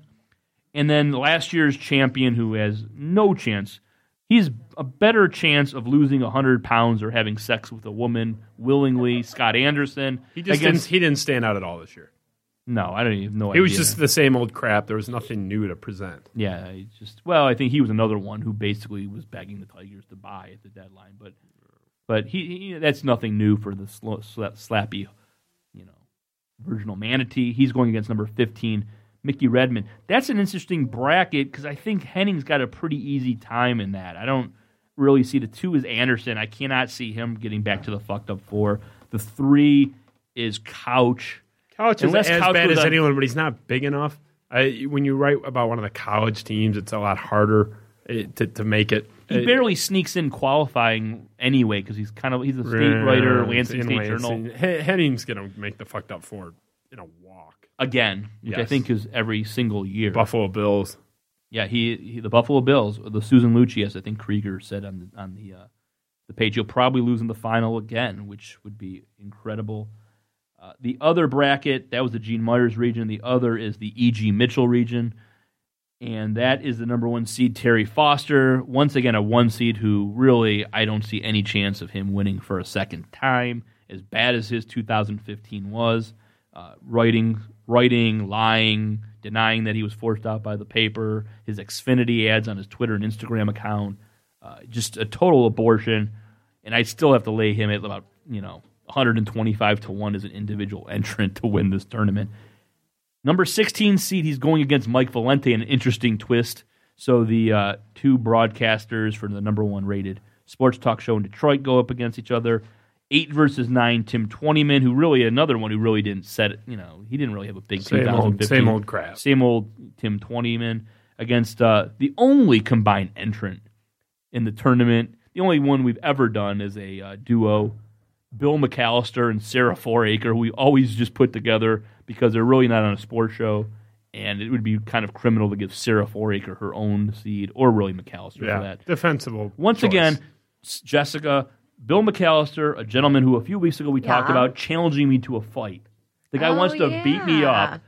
And then last year's champion who has no chance. He's a better chance of losing 100 pounds or having sex with a woman willingly. Scott Anderson. He just against, didn't, he didn't stand out at all this year. No, I don't even know. It was just the same old crap. There was nothing new to present. Yeah, he just well, I think he was another one who basically was begging the Tigers to buy at the deadline, but but he, he that's nothing new for the slow, slappy, you know, virginal manatee. He's going against number fifteen, Mickey Redmond. That's an interesting bracket because I think Henning's got a pretty easy time in that. I don't really see the two is Anderson. I cannot see him getting back to the fucked up four. The three is Couch. Couch is Unless as Couch bad as on- anyone, but he's not big enough. I, when you write about one of the college teams, it's a lot harder eh, to, to make it. He Eh, barely sneaks in qualifying anyway because he's kind of he's a state writer, Lansing in State Journal He- Henning's going to make the fucked up four in a. again, which I Yes. think is every single year. Buffalo Bills. Yeah, he, he the Buffalo Bills, the Susan Lucci, as I think Krieger said on the on the uh, the page. He'll probably lose in the final again, which would be incredible. Uh, the other bracket that was the Gene Myers region. The other is the E.G. Mitchell region, and that is the number one seed Terry Foster. Once again, a one seed who really I don't see any chance of him winning for a second time. As bad as his 2015 was, uh, writing, writing, lying, denying that he was forced out by the paper, his Xfinity ads on his Twitter and Instagram account, uh, just a total abortion. And I still have to lay him at about you know 125 to one as an individual entrant to win this tournament. Number 16 seed, he's going against Mike Valente, an interesting twist. So the uh, two broadcasters for the number one rated sports talk show in Detroit go up against each other. Eight versus nine, Tim Twentyman, who really another one who really didn't set it. You know, he didn't really have a big Same old- same old crap. Same old Tim Twentyman against uh, the only combined entrant in the tournament. The only one we've ever done is a uh, duo, Bill McAllister and Sarah Foraker, who we always just put together because they're really not on a sports show. And it would be kind of criminal to give Sarah Foraker her own seed, or really McAllister Yeah, for that. defensible. Once choice. again, Jessica, Bill McAllister, a gentleman who a few weeks ago we talked about challenging me to a fight. The guy Oh, wants to beat me up.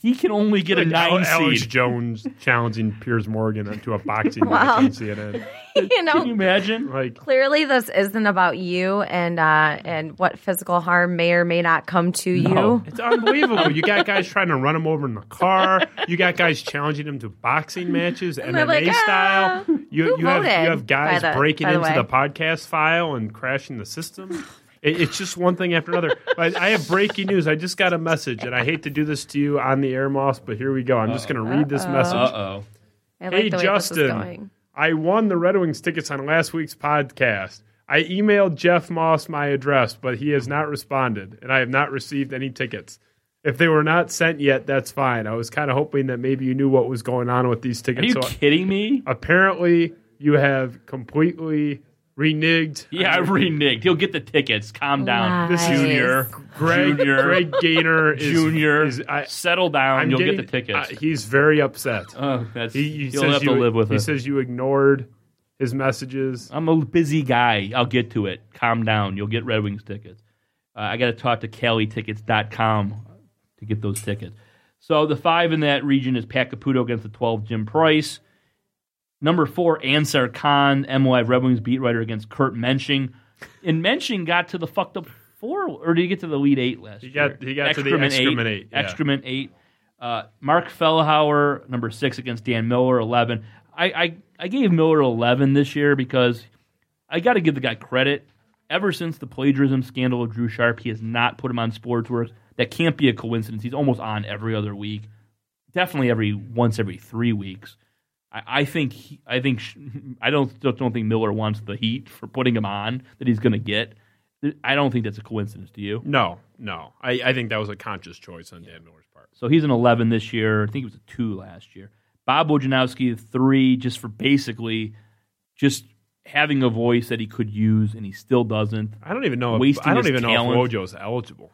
He can only get a Like nine Al- Alex seed. Jones challenging Piers Morgan into a boxing Wow. match on CNN. you know, Can you imagine? Like clearly this isn't about you and uh, and what physical harm may or may not come to you. it's unbelievable. You got guys trying to run him over in the car. You got guys challenging him to boxing matches, they're MMA like, style. "Ah, You who you have you have guys the- breaking the into way. the podcast file and crashing the system. It, it's just one thing after another. But I have breaking news. I just got a message, and I hate to do this to you on the air, Moss, but here we go. I'm just going to read this message. Uh oh. I like Hey, Justin. this is going. I won the Red Wings tickets on last week's podcast. I emailed Jeff Moss my address, but he has not responded, and I have not received any tickets. If they were not sent yet, that's fine. I was kind of hoping that maybe you knew what was going on with these tickets. Are you So kidding me? apparently, you have completely reneged. Yeah, I reneged. He'll get the tickets. Calm down. This Junior. Greg, Junior. Greg Gaynor is Junior. Is, I, settle down. I'm You'll getting- get the tickets. uh, he's very upset. oh, that's, He, he you'll says have you, to live with he it. says you ignored his messages. I'm a busy guy. I'll get to it. Calm down. You'll get Red Wings tickets. Uh, I got to talk to CaliTickets.com to get those tickets. So the five in that region is Pat Caputo against the 12, Jim Price. Number four, Ansar Khan, MLive Red Wings beat writer against Kurt Mensching. And Mensching got to the fucked up four, or did he get to the lead eight last He year? got- he got to the excrement eight, yeah. Excrement eight. Uh, Mark Fellhauer, number six against Dan Miller, 11. I, I, I gave Miller 11 this year because I got to give the guy credit. Ever since the plagiarism scandal of Drew Sharp, he has not put him on Sportsworks. That can't be a coincidence. He's almost on every other week, definitely every once every three weeks. I, I think he, I think I don't still don't think Miller wants the heat for putting him on that he's going to get. I don't think that's a coincidence. Do you? No, no. I, I think that was a conscious choice on Dan Miller's part. So he's an 11 this year. I think he was a two last year. Bob Wojnowski, three, just for basically just having a voice that he could use, and he still doesn't. I don't even know. If, I don't even talent. know if Wojo's eligible.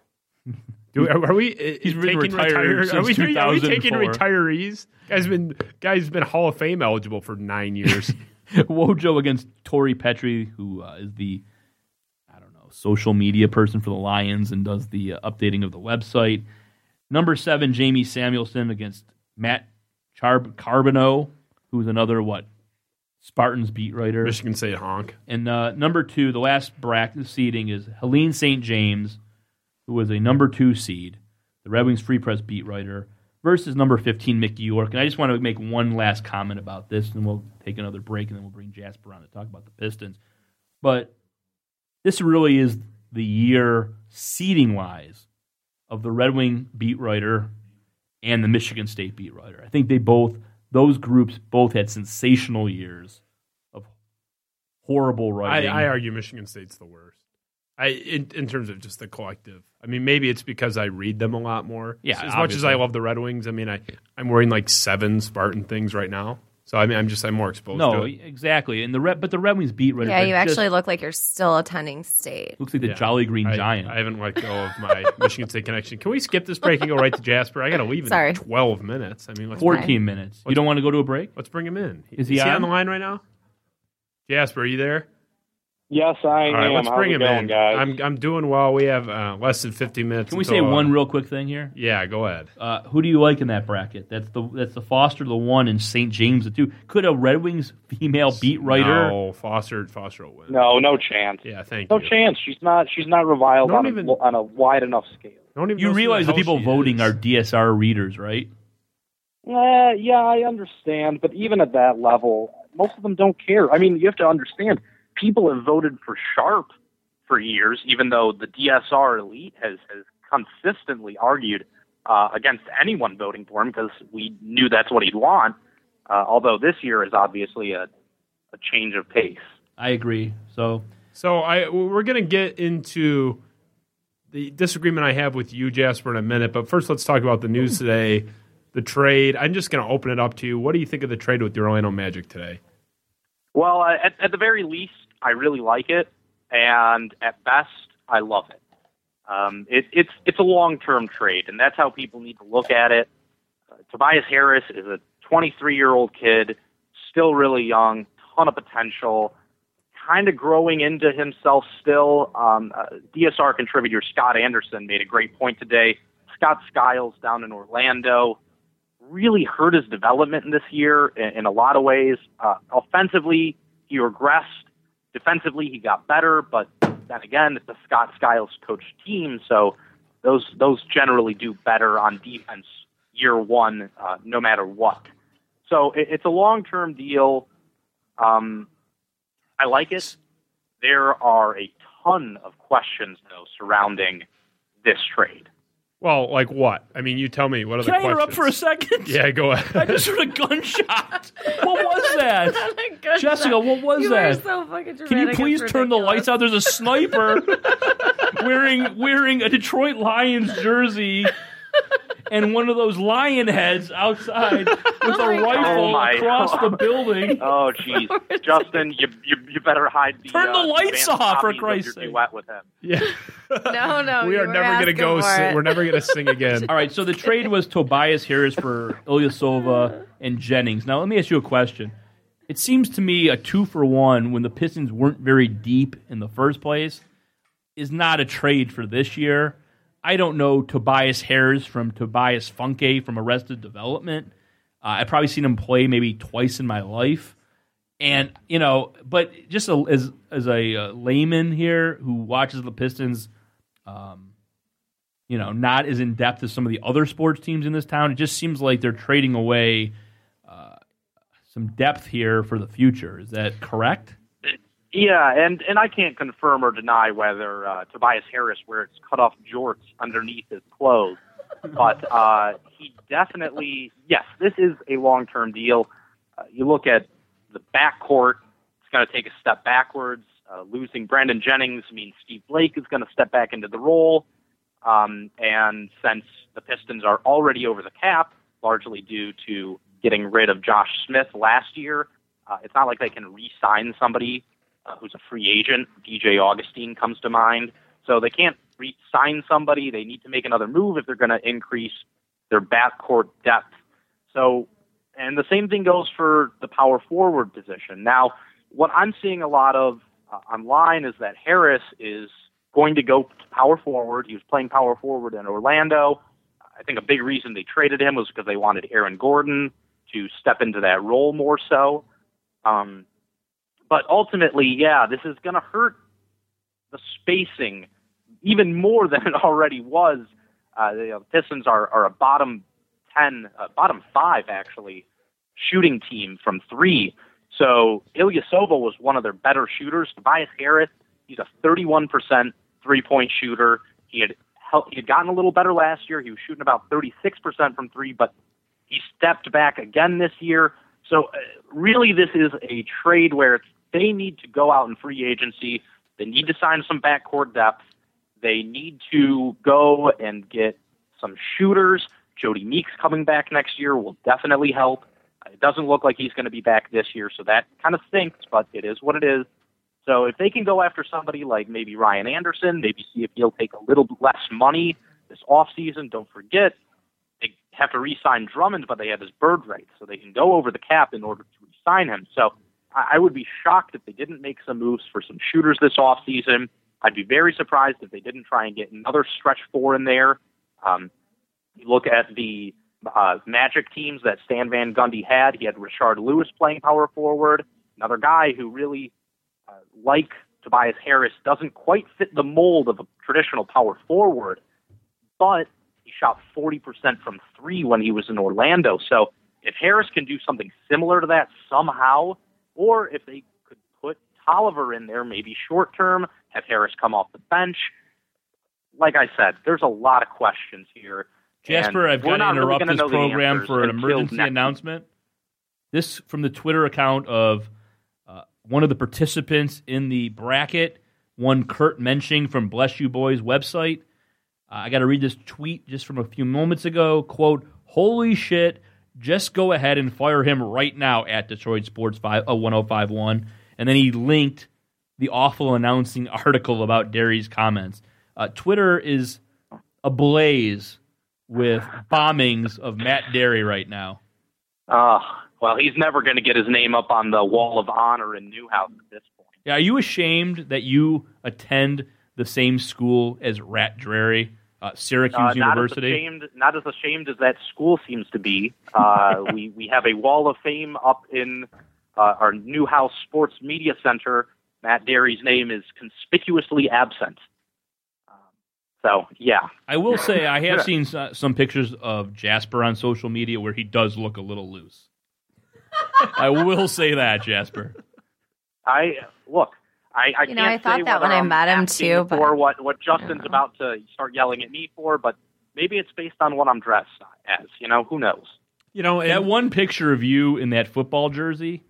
Do, are, are we? uh, He's been taking retired retire- Are we, are we taking retirees? Guy's been guy's been Hall of Fame eligible for nine years. Wojo against Tori Petrie, who uh, is the I don't know social media person for the Lions and does the uh, updating of the website. Number seven, Jamie Samuelson against Matt Char- Charboneau, who's another what Spartans beat writer. Michigan State honk. And uh, number two, the last bracket seeding is Helene St. James, who was a number two seed, the Red Wings Free Press beat writer, versus number 15, Mickey York. And I just want to make one last comment about this, and we'll take another break, and then we'll bring Jasper on to talk about the Pistons. But this really is the year, seeding wise, of the Red Wing beat writer and the Michigan State beat writer. I think they both, those groups both had sensational years of horrible I, writing. I argue Michigan State's the worst. I in, in terms of just the collective. I mean, maybe it's because I read them a lot more. Yeah, as much as. I love the Red Wings, I mean, I I'm wearing like seven Spartan things right now. So I mean, I'm just I'm more exposed no, to it. exactly. And the Red, but the Red Wings beat writer. Yeah, you just actually look like you're still attending state. looks like the Yeah. Jolly Green I, Giant. I haven't let go of my Michigan State connection. Can we skip this break and go right to Jasper? I got to leave in Sorry. 12 minutes. I mean, let's, 14 minutes. You don't want to go to a break? let's bring him in. Is he on? on? the line right now? Jasper, are you there? Yes, I All am. right, let's How's bring it him going, in. guys? I'm I'm doing well. We have uh, less than 50 minutes. Can we say until, uh, one real quick thing here? Yeah, go ahead. Uh, who do you like in that bracket? That's the that's the Foster, the one, and St. James, the two. Could a Red Wings female beat writer? No, Foster, Foster will win. no, no chance. Yeah, thank you. No you. chance. She's not. She's not reviled Don't on, even- a, on a wide enough scale. Don't even You who realize the hell people she voting is. are DSR readers, right? Uh, yeah, I understand, but even at that level, most of them don't care. I mean, you have to understand. People have voted for Sharp for years, even though the DSR elite has has consistently argued uh, against anyone voting for him because we knew that's what he'd want. Uh, although this year is obviously a, a change of pace. I agree. So So I we're gonna get into the disagreement I have with you, Jasper, in a minute. But first, let's talk about the news today, the trade. I'm just gonna open it up to you. What do you think of the trade with the Orlando Magic today? Well, uh, at, at the very least, I really like it, and at best, I love it. Um, it it's it's a long term trade, and that's how people need to look at it. Uh, Tobias Harris is a 23 year old kid, still really young, ton of potential, kind of growing into himself still. Um, uh, DSR contributor Scott Anderson made a great point today. Scott Skiles down in Orlando really hurt his development this year in, in a lot of ways. Uh, offensively, he regressed. Defensively, he got better, but then again, it's a Scott Skiles coached team, so those those generally do better on defense year one, uh, no matter what. So it, it's a long term deal. Um, I like it. There are a ton of questions though surrounding this trade. Well, like what? I mean, you tell me. What are Can the I interrupt for a second? Yeah, go ahead. I just heard a gunshot. What was that? Jessica, what was you that? Are so fucking dramatic. Can you please it's turn the ridiculous. lights out? There's a sniper wearing wearing a Detroit Lions jersey and one of those lion heads outside with Oh a my God. rifle Oh across God. the building. Oh, jeez, Justin, you, you you better hide the Turn the uh, lights off, for copies of Christ's your sake. duet with him. Yeah. No, no, we are never gonna go. Sing, we're never gonna sing again. All right, so the trade was Tobias Harris for Ilyasova and Jennings. Now, let me ask you a question. It seems to me a two for one when the Pistons weren't very deep in the first place is not a trade for this year. I don't know Tobias Harris from Tobias Funke from Arrested Development. Uh, I've probably seen him play maybe twice in my life. And, you know, but just a, as, as a uh, layman here who watches the Pistons um, you know, not as in depth as some of the other sports teams in this town. It just seems like they're trading away uh, some depth here for the future. Is that correct? Yeah, and and I can't confirm or deny whether uh, Tobias Harris wears cut off jorts underneath his clothes, but uh, he definitely yes, this is a long term deal. Uh, you look at the backcourt; it's going to take a step backwards. Uh, losing Brandon Jennings means Steve Blake is going to step back into the role, um, and since the Pistons are already over the cap, largely due to getting rid of Josh Smith last year, uh, it's not like they can re-sign somebody uh, who's a free agent. DJ Augustin comes to mind. So they can't re-sign somebody. They need to make another move if they're going to increase their backcourt depth. So, and the same thing goes for the power forward position. Now, what I'm seeing a lot of uh, online is that Harris is going to go to power forward. He was playing power forward in Orlando. I think a big reason they traded him was because they wanted Aaron Gordon to step into that role more so. Um, but ultimately, yeah, this is going to hurt the spacing even more than it already was. Uh, the Pistons are, are a bottom ten, uh, bottom five actually, shooting team from three. So Ilyasova was one of their better shooters. Tobias Harris, he's a 31% three-point shooter. He had hel- he had gotten a little better last year. He was shooting about 36% from three, but he stepped back again this year. So uh, really, this is a trade where it's, they need to go out in free agency. They need to sign some backcourt depth. They need to go and get some shooters. Jodie Meeks coming back next year will definitely help. It doesn't look like he's going to be back this year, so that kind of stinks, but it is what it is. So if they can go after somebody like maybe Ryan Anderson, maybe see if he'll take a little less money this offseason. Don't forget, they have to re-sign Drummond, but they have his bird rights, so they can go over the cap in order to re-sign him. So I would be shocked if they didn't make some moves for some shooters this offseason. I'd be very surprised if they didn't try and get another stretch four in there. Um, you look at the uh, Magic teams that Stan Van Gundy had. He had Rashard Lewis playing power forward, another guy who really, uh, like Tobias Harris, doesn't quite fit the mold of a traditional power forward, but he shot 40% from three when he was in Orlando. So if Harris can do something similar to that somehow, or if they could put Tolliver in there, maybe short term, have Harris come off the bench. Like I said, there's a lot of questions here. Jasper, I've got to not really interrupt this program for an emergency announcement. This from the Twitter account of uh, one of the participants in the bracket one Kurt Mensching from Bless You Boys website. Uh, I got to read this tweet just from a few moments ago. Quote, holy shit, just go ahead and fire him right now at Detroit Sports 5, uh, 1051. And then he linked the awful announcing article about Dery's comments. Uh, Twitter is ablaze with bombings of Matt Dery right now. Uh, well, he's never going to get his name up on the wall of honor in Newhouse at this point. Yeah, are you ashamed that you attend the same school as Rat Dreary, uh, Syracuse Uh, University? Not as, ashamed, not as ashamed as that school seems to be. Uh, we we have a wall of fame up in uh, our Newhouse Sports Media Center. Matt Dery's name is conspicuously absent. Um, so yeah, I will say I have seen s- some pictures of Jasper on social media where he does look a little loose. I will say that, Jasper. I look. I, I You know, can't I thought say that when I I'm met him, too, but- for what what Justin's about to start yelling at me for, but maybe it's based on what I'm dressed as. You know, who knows? You know, That one picture of you in that football jersey,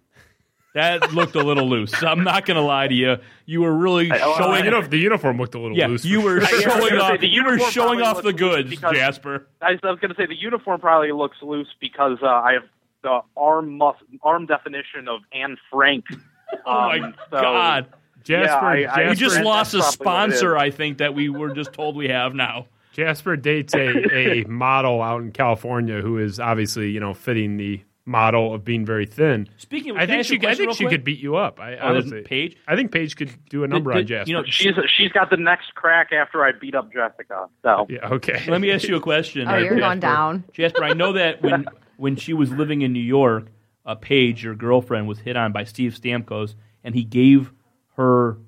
that looked a little loose. I'm not going to lie to you. You were really I- well, showing you know, the uniform looked a little Yeah, loose. you were sure. Showing gonna say off. the You were showing off the goods, because- Jasper. I was, going to say the uniform probably looks loose because uh, I have the arm mus- arm definition of Anne Frank. Oh my Um, so- God! Jasper, Yeah, I- I- Jasper, We just lost a probably what it is. sponsor. I think that we were just told we have now. Jasper dates a, a model out in California who is obviously you know fitting the model of being very thin. Speaking of, I think she, you a I question think she quick? could beat you up. I Oh, there's honestly, Paige? I think Paige could do a number Did- on did- Jasper. you know, she's she's got the next crack after I beat up Jessica. So yeah, okay. Let me ask you a question. Oh, uh, you're going Jasper. down. Jasper. I know that when when she was living in New York, uh, Paige, your girlfriend, was hit on by Steve Stamkos, and he gave her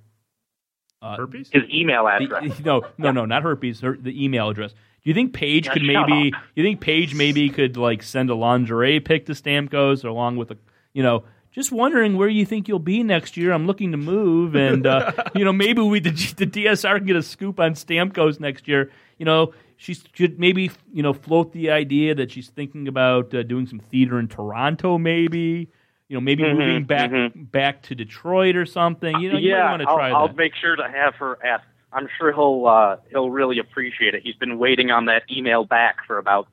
uh, Herpes? his email the- address. no, no, no, not herpes. Her, the email address. Do you think Paige Yeah, could maybe? up. You think Paige maybe could like send a lingerie pic to Stamkos along with a, you know, just wondering where you think you'll be next year. I'm looking to move, and uh, you know maybe we the, the DSR can get a scoop on Stamkos next year. You know, she should maybe you know float the idea that she's thinking about uh, doing some theater in Toronto, maybe. You know, maybe Mhm, moving back mhm. back to Detroit or something. You know, you yeah, might want to I'll, try I'll make sure to have her ask. I'm sure he'll uh, he'll really appreciate it. He's been waiting on that email back for about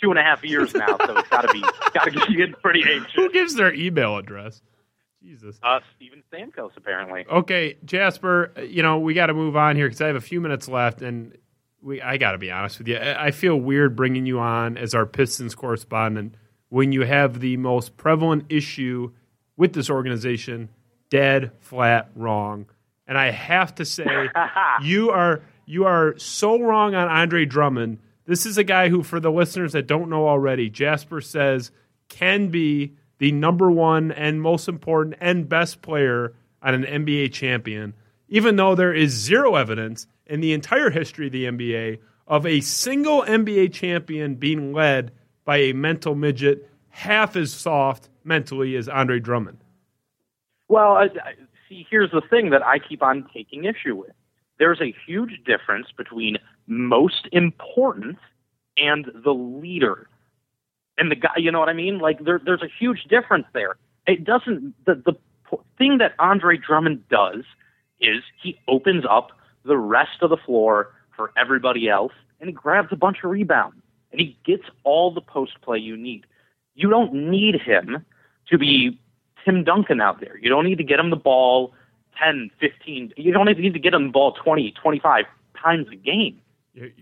two and a half years now, so it's got to be got to get getting pretty ancient. Who gives their email address? Jesus. Uh, Steven Stamkos, apparently. Okay, Jasper, you know, we got to move on here because I have a few minutes left, and we I got to be honest with you. I I feel weird bringing you on as our Pistons correspondent when you have the most prevalent issue with this organization dead flat wrong. And I have to say, you are you are so wrong on Andre Drummond. This is a guy who, for the listeners that don't know already, Jasper says can be the number one and most important and best player on an NBA champion, even though there is zero evidence in the entire history of the NBA of a single NBA champion being led by a mental midget half as soft mentally as Andre Drummond. Well, I, I, see, here's the thing that I keep on taking issue with. There's a huge difference between most important and the leader. And the guy, you know what I mean? Like there, there's a huge difference there. It doesn't. The the thing that Andre Drummond does is he opens up the rest of the floor for everybody else, and he grabs a bunch of rebounds, and he gets all the post play you need. You don't need him to be Tim Duncan out there. You don't need to get him the ball 10, 15. You don't even need to get him the ball 20, 25 times a game.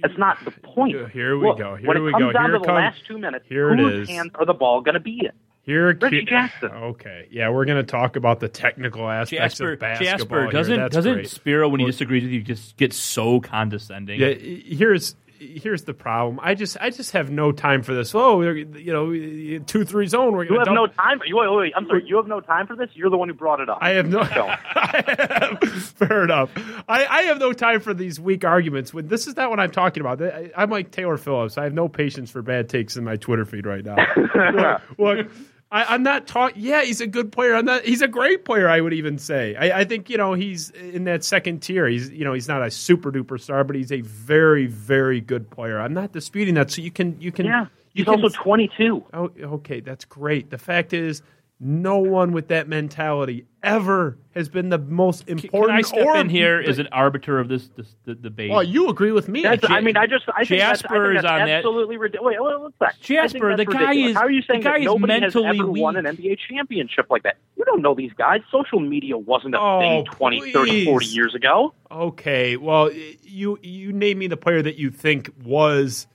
That's not the point. Here we Look, go. Here when we comes go. down Here to it the comes. last two minutes, Here it whose is. hands are the ball going to be in? Here, Reggie Jackson. Okay, yeah, we're going to talk about the technical aspects Jasper, of basketball. Jasper here. doesn't That's doesn't great. Spiro when he disagrees with you just get so condescending. Yeah, here's here's the problem. I just I just have no time for this. Oh, you know, two three zone. We're You have to no time. You, wait, wait, I'm sorry. You have no time for this. You're the one who brought it up. I have no. Don't. Fair enough. I, I have no time for these weak arguments. When this is not what I'm talking about. I, I'm like Taylor Phillips. I have no patience for bad takes in my Twitter feed right now. look, look, I, I'm not talking. Yeah, he's a good player. I'm not. He's a great player. I would even say. I, I think you know he's in that second tier. He's you know he's not a super duper star, but he's a very very good player. I'm not disputing that. So you can you can Yeah. you He's can also 22. Oh, okay, that's great. The fact is, No one with that mentality ever has been the most important. Can. I step or in here as an arbiter of this, this the debate? Well, you agree with me. That's, I mean, I just I think that's, I Jasper think is that's on that- absolutely ridiculous. Wait, wait, one sec. I Jasper, that's the guy ridiculous. is- How are you saying the guy that is nobody has mentally ever won an NBA championship like that? You don't know these guys. Social media wasn't a Oh, thing 20, 30, 40 years ago. Okay, well, you you name me the player that you think was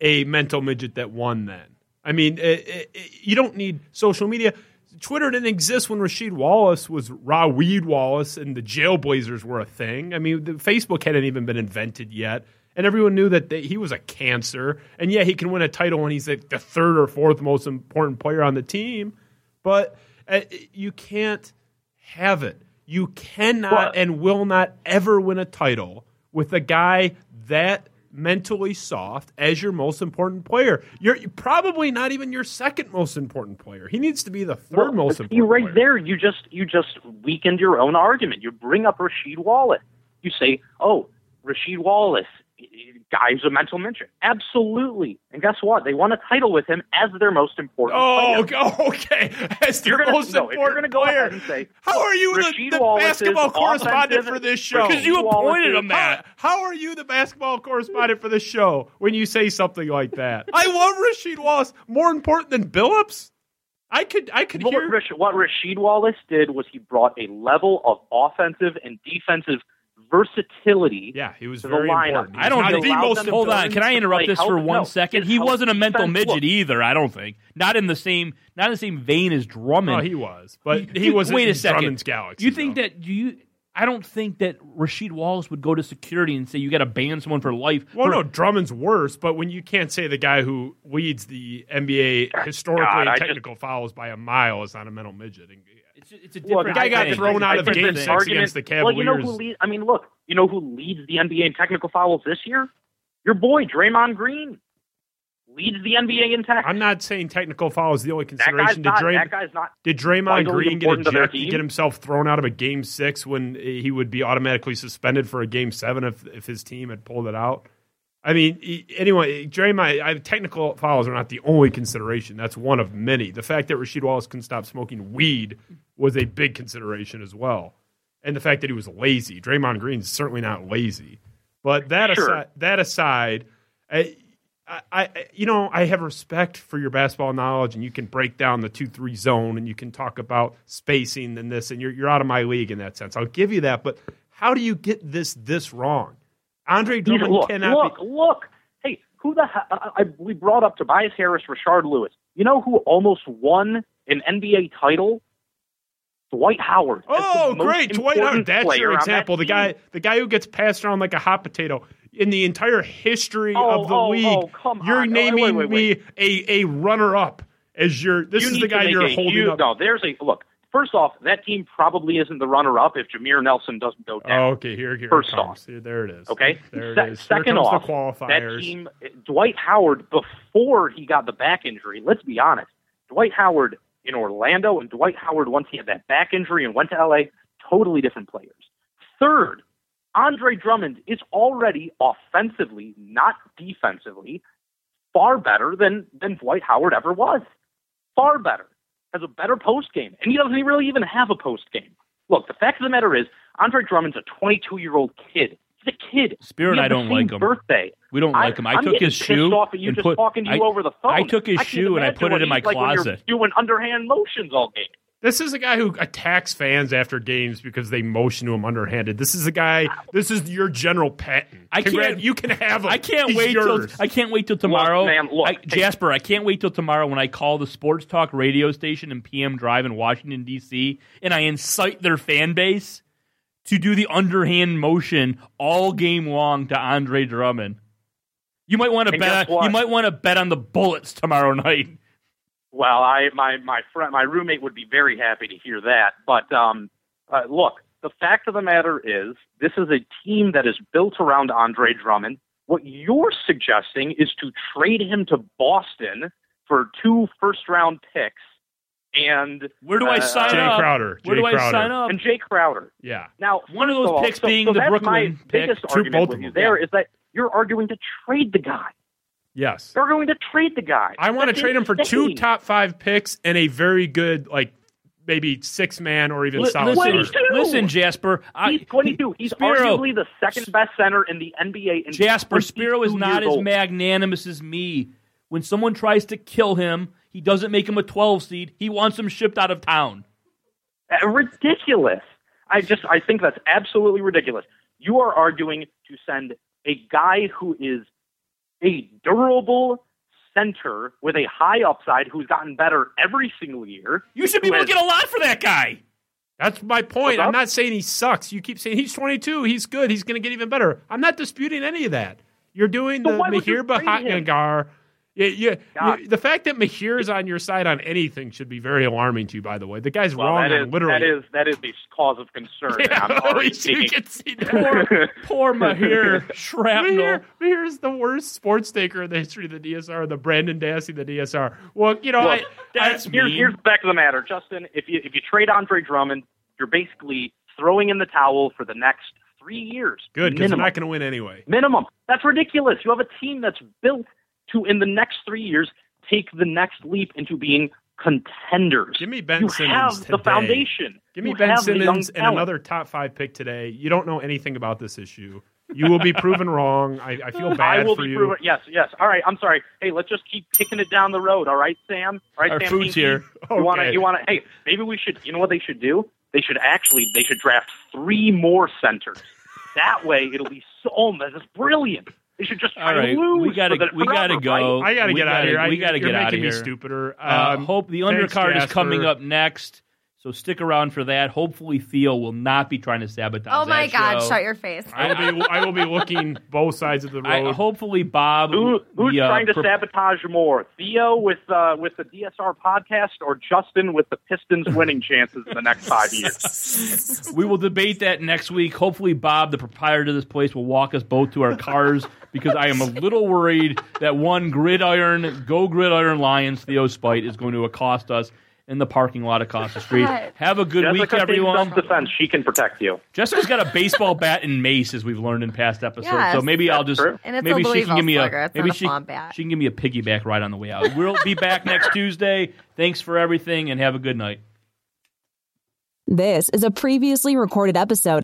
a mental midget that won. Then, I mean, eh, eh, eh, you don't need social media. Twitter didn't exist when Rasheed Wallace was Raw Weed Wallace and the Jailblazers were a thing. I mean, the, Facebook hadn't even been invented yet, and everyone knew that they, he was a cancer. And yeah, he can win a title when he's like the third or fourth most important player on the team, but uh, you can't have it. You cannot Well- and will not ever win a title with a guy that mentally soft as your most important player. You're probably not even your second most important player. He needs to be the third Well, most important. right player. there, you just you just weakened your own argument. You bring up Rasheed Wallace. You say, "Oh, Rasheed Wallace, guy's a mental midget." Absolutely. And guess what? They won a title with him as their most important. Oh, player. okay. Oh, okay. As You're their gonna, most no, if important you're going to go player. ahead and say, How are you the, the basketball correspondent for this show? Because you appointed him that. How are you the basketball correspondent for this show when you say something like that? I love Rasheed Wallace. More important than Billups? I could I could What, hear what Rasheed Wallace did was he brought a level of offensive and defensive versatility. Yeah, he was to the very lineup. important. I don't He think. the most hold on. Can I interrupt this for help- one no, second? He wasn't a mental defense- midget look, either. I don't think. Not in the same. Not in the same vein as Drummond. No, he was, but he You- wasn't Wait a second. Drummond's galaxy. You think though. that? Do you? I don't think that Rasheed Wallace would go to security and say you got to ban someone for life. Well, for- no, Drummond's worse, but when you can't say the guy who leads the NBA historically God, in I just- technical fouls by a mile is not a mental midget. And- It's, it's a Look, different. guy got thrown out of game six argument- against the Well, you know who Cavaliers. leads? I mean, look, you know who leads the NBA in technical fouls this year? Your boy Draymond Green leads the NBA in tech. I'm not saying technical foul is the only that guy's consideration. Did, not. Dray- that guy's not. did Draymond Green get important to their ejected, get himself thrown out of a game six when he would be automatically suspended for a game seven if if his team had pulled it out? I mean, anyway, Draymond, I, technical fouls are not the only consideration. That's one of many. The fact that Rasheed Wallace couldn't stop smoking weed was a big consideration as well, and the fact that he was lazy. Draymond Green's certainly not lazy, but that Sure. aside, that aside, I, I, I, you know, I have respect for your basketball knowledge, and you can break down the two-three zone, and you can talk about spacing and this, and you're you're out of my league in that sense. I'll give you that, but how do you get this this wrong? Andre Drummond look, cannot look, be. look. Hey, who the hell? I, I, we brought up Tobias Harris, Rashard Lewis. You know who almost won an NBA title? Dwight Howard. Oh, great! Dwight Howard. That's player your on that example. The guy, the guy who gets passed around like a hot potato in the entire history Oh, of the oh, league. oh, come you're on. No, wait, naming wait, wait. me a a runner up as your. This You is the guy you're a holding huge- up. No, there's a look. First off, that team probably isn't the runner-up if Jameer Nelson doesn't go down. Oh, okay. Here, here. First off. Here, there it is. Okay. There Se- it is. Second comes off, the qualifiers. that team, Dwight Howard, before he got the back injury, let's be honest, Dwight Howard in Orlando and Dwight Howard once he had that back injury and went to LA, totally different players. Third, Andre Drummond is already offensively, not defensively, far better than than Dwight Howard ever was. Far better. Has a better post game, and he doesn't really even have a post game. Look, the fact of the matter is, Andre Drummond's a 22 year old kid. He's a kid. Spirit, I don't like him. Birthday. We don't I- like him. I I'm took his shoe off at you and just put- talking to you I- over the phone. I took his can't shoe and I put it in my he's like when you're closet. Doing underhand motions all game. This is a guy who attacks fans after games because they motion to him underhanded. This is a guy. This is your general Patton. I Congrat- can't- You can have him. I can't He's wait till. I can't wait till tomorrow. man, look, I- hey. Jasper, I can't wait till tomorrow when I call the Sports Talk radio station in PM Drive in Washington D.C. and I incite their fan base to do the underhand motion all game long to Andre Drummond. You might want to And bet. guess? You might want to bet on the Bullets tomorrow night. Well, I my my friend my roommate would be very happy to hear that. But um, uh, look, the fact of the matter is, this is a team that is built around Andre Drummond. What you're suggesting is to trade him to Boston for two first round picks and Where do I uh, sign Jae up? Crowder. Where Jae do I Crowder. sign up? and Jae Crowder. Yeah. Now, One of first those all, picks so, being so the Brooklyn my pick. biggest True, argument both with of you them, there yeah. is that you're arguing to trade the guy. Yes. They're going to trade the guy. I want to That's trade him for two top five picks and a very good, like maybe six man or even Li- solid listen, center. listen, Jasper. I, He's 22. He's Spiro, arguably the second best center in the NBA. In Jasper Spiro is not as old. magnanimous as me. When someone tries to kill him, he doesn't make him a 12 seed. He wants him shipped out of town. Uh, ridiculous. I just I think that's absolutely ridiculous. You are arguing to send a guy who is a durable center with a high upside who's gotten better every single year. You should be who able to get a lot for that guy. That's my point. I'm not saying he sucks. You keep saying he's 22. He's good. He's going to get even better. I'm not disputing any of that. You're doing So the why would you Mahir trade him? Bhatnagar. Yeah, yeah, the fact that Mahir is on your side on anything should be very alarming to you. By the way, the guy's Well, wrong that on literally. that is that is the cause of concern. Yeah, I'm oh, already you can see. Poor, poor Mahir Shrapnel. Mahir, Mahir is the worst sports taker in the history of the DSR, the Brendan Dassey, the DSR. Well, you know, I, That's here's, mean. here's the fact of the matter, Justin. If you if you trade Andre Drummond, you're basically throwing in the towel for the next three years. good because minimum. not going to win anyway. minimum. That's ridiculous. You have a team that's built to, in the next three years, take the next leap into being contenders. Give me Ben you Simmons have the foundation. Give me You Ben have the young Simmons and another top five pick today. You don't know anything about this issue. You will be proven wrong. I, I feel I bad will for be you. proven. Yes, yes. All right. I'm sorry. Hey, let's just keep kicking it down the road. All right, Sam. All right, Our Sam. food's Hinkie? here. You want to? Okay. You want to? Hey, maybe we should. You know what they should do? They should actually. They should draft three more centers. That way, it'll be so. Oh, man, that's brilliant. They should just try All right, to lose. we gotta the- we gotta go. right? I got to We get out of gotta- here. I, We got to you're get out of making here. me stupider. Uh, Um, hope the thanks, undercard is coming up next. So stick around for that. Hopefully Theo will not be trying to sabotage. Oh my that God! show. Shut your face. I will be. I will be looking both sides of the I, road. hopefully Bob. Who, who's the, uh, trying to pro- sabotage more, Theo with uh, with the DSR podcast, or Justin with the Pistons winning chances in the next five years? We will debate that next week. Hopefully, Bob, the proprietor of this place, will walk us both to our cars because I am a little worried that one gridiron, go gridiron Lions, Theo Spite, is going to accost us in the parking lot across the street. Have a good Jessica week, takes everyone. self-defense. She can protect you. Jessica's got a baseball bat and mace, as we've learned in past episodes. Yes. so maybe I'll just true. Maybe she can give me a Louisville. It's maybe not a she bat. she can give me a piggyback ride on the way out. We'll be back next Tuesday. Thanks for everything and have a good night. This is a previously recorded episode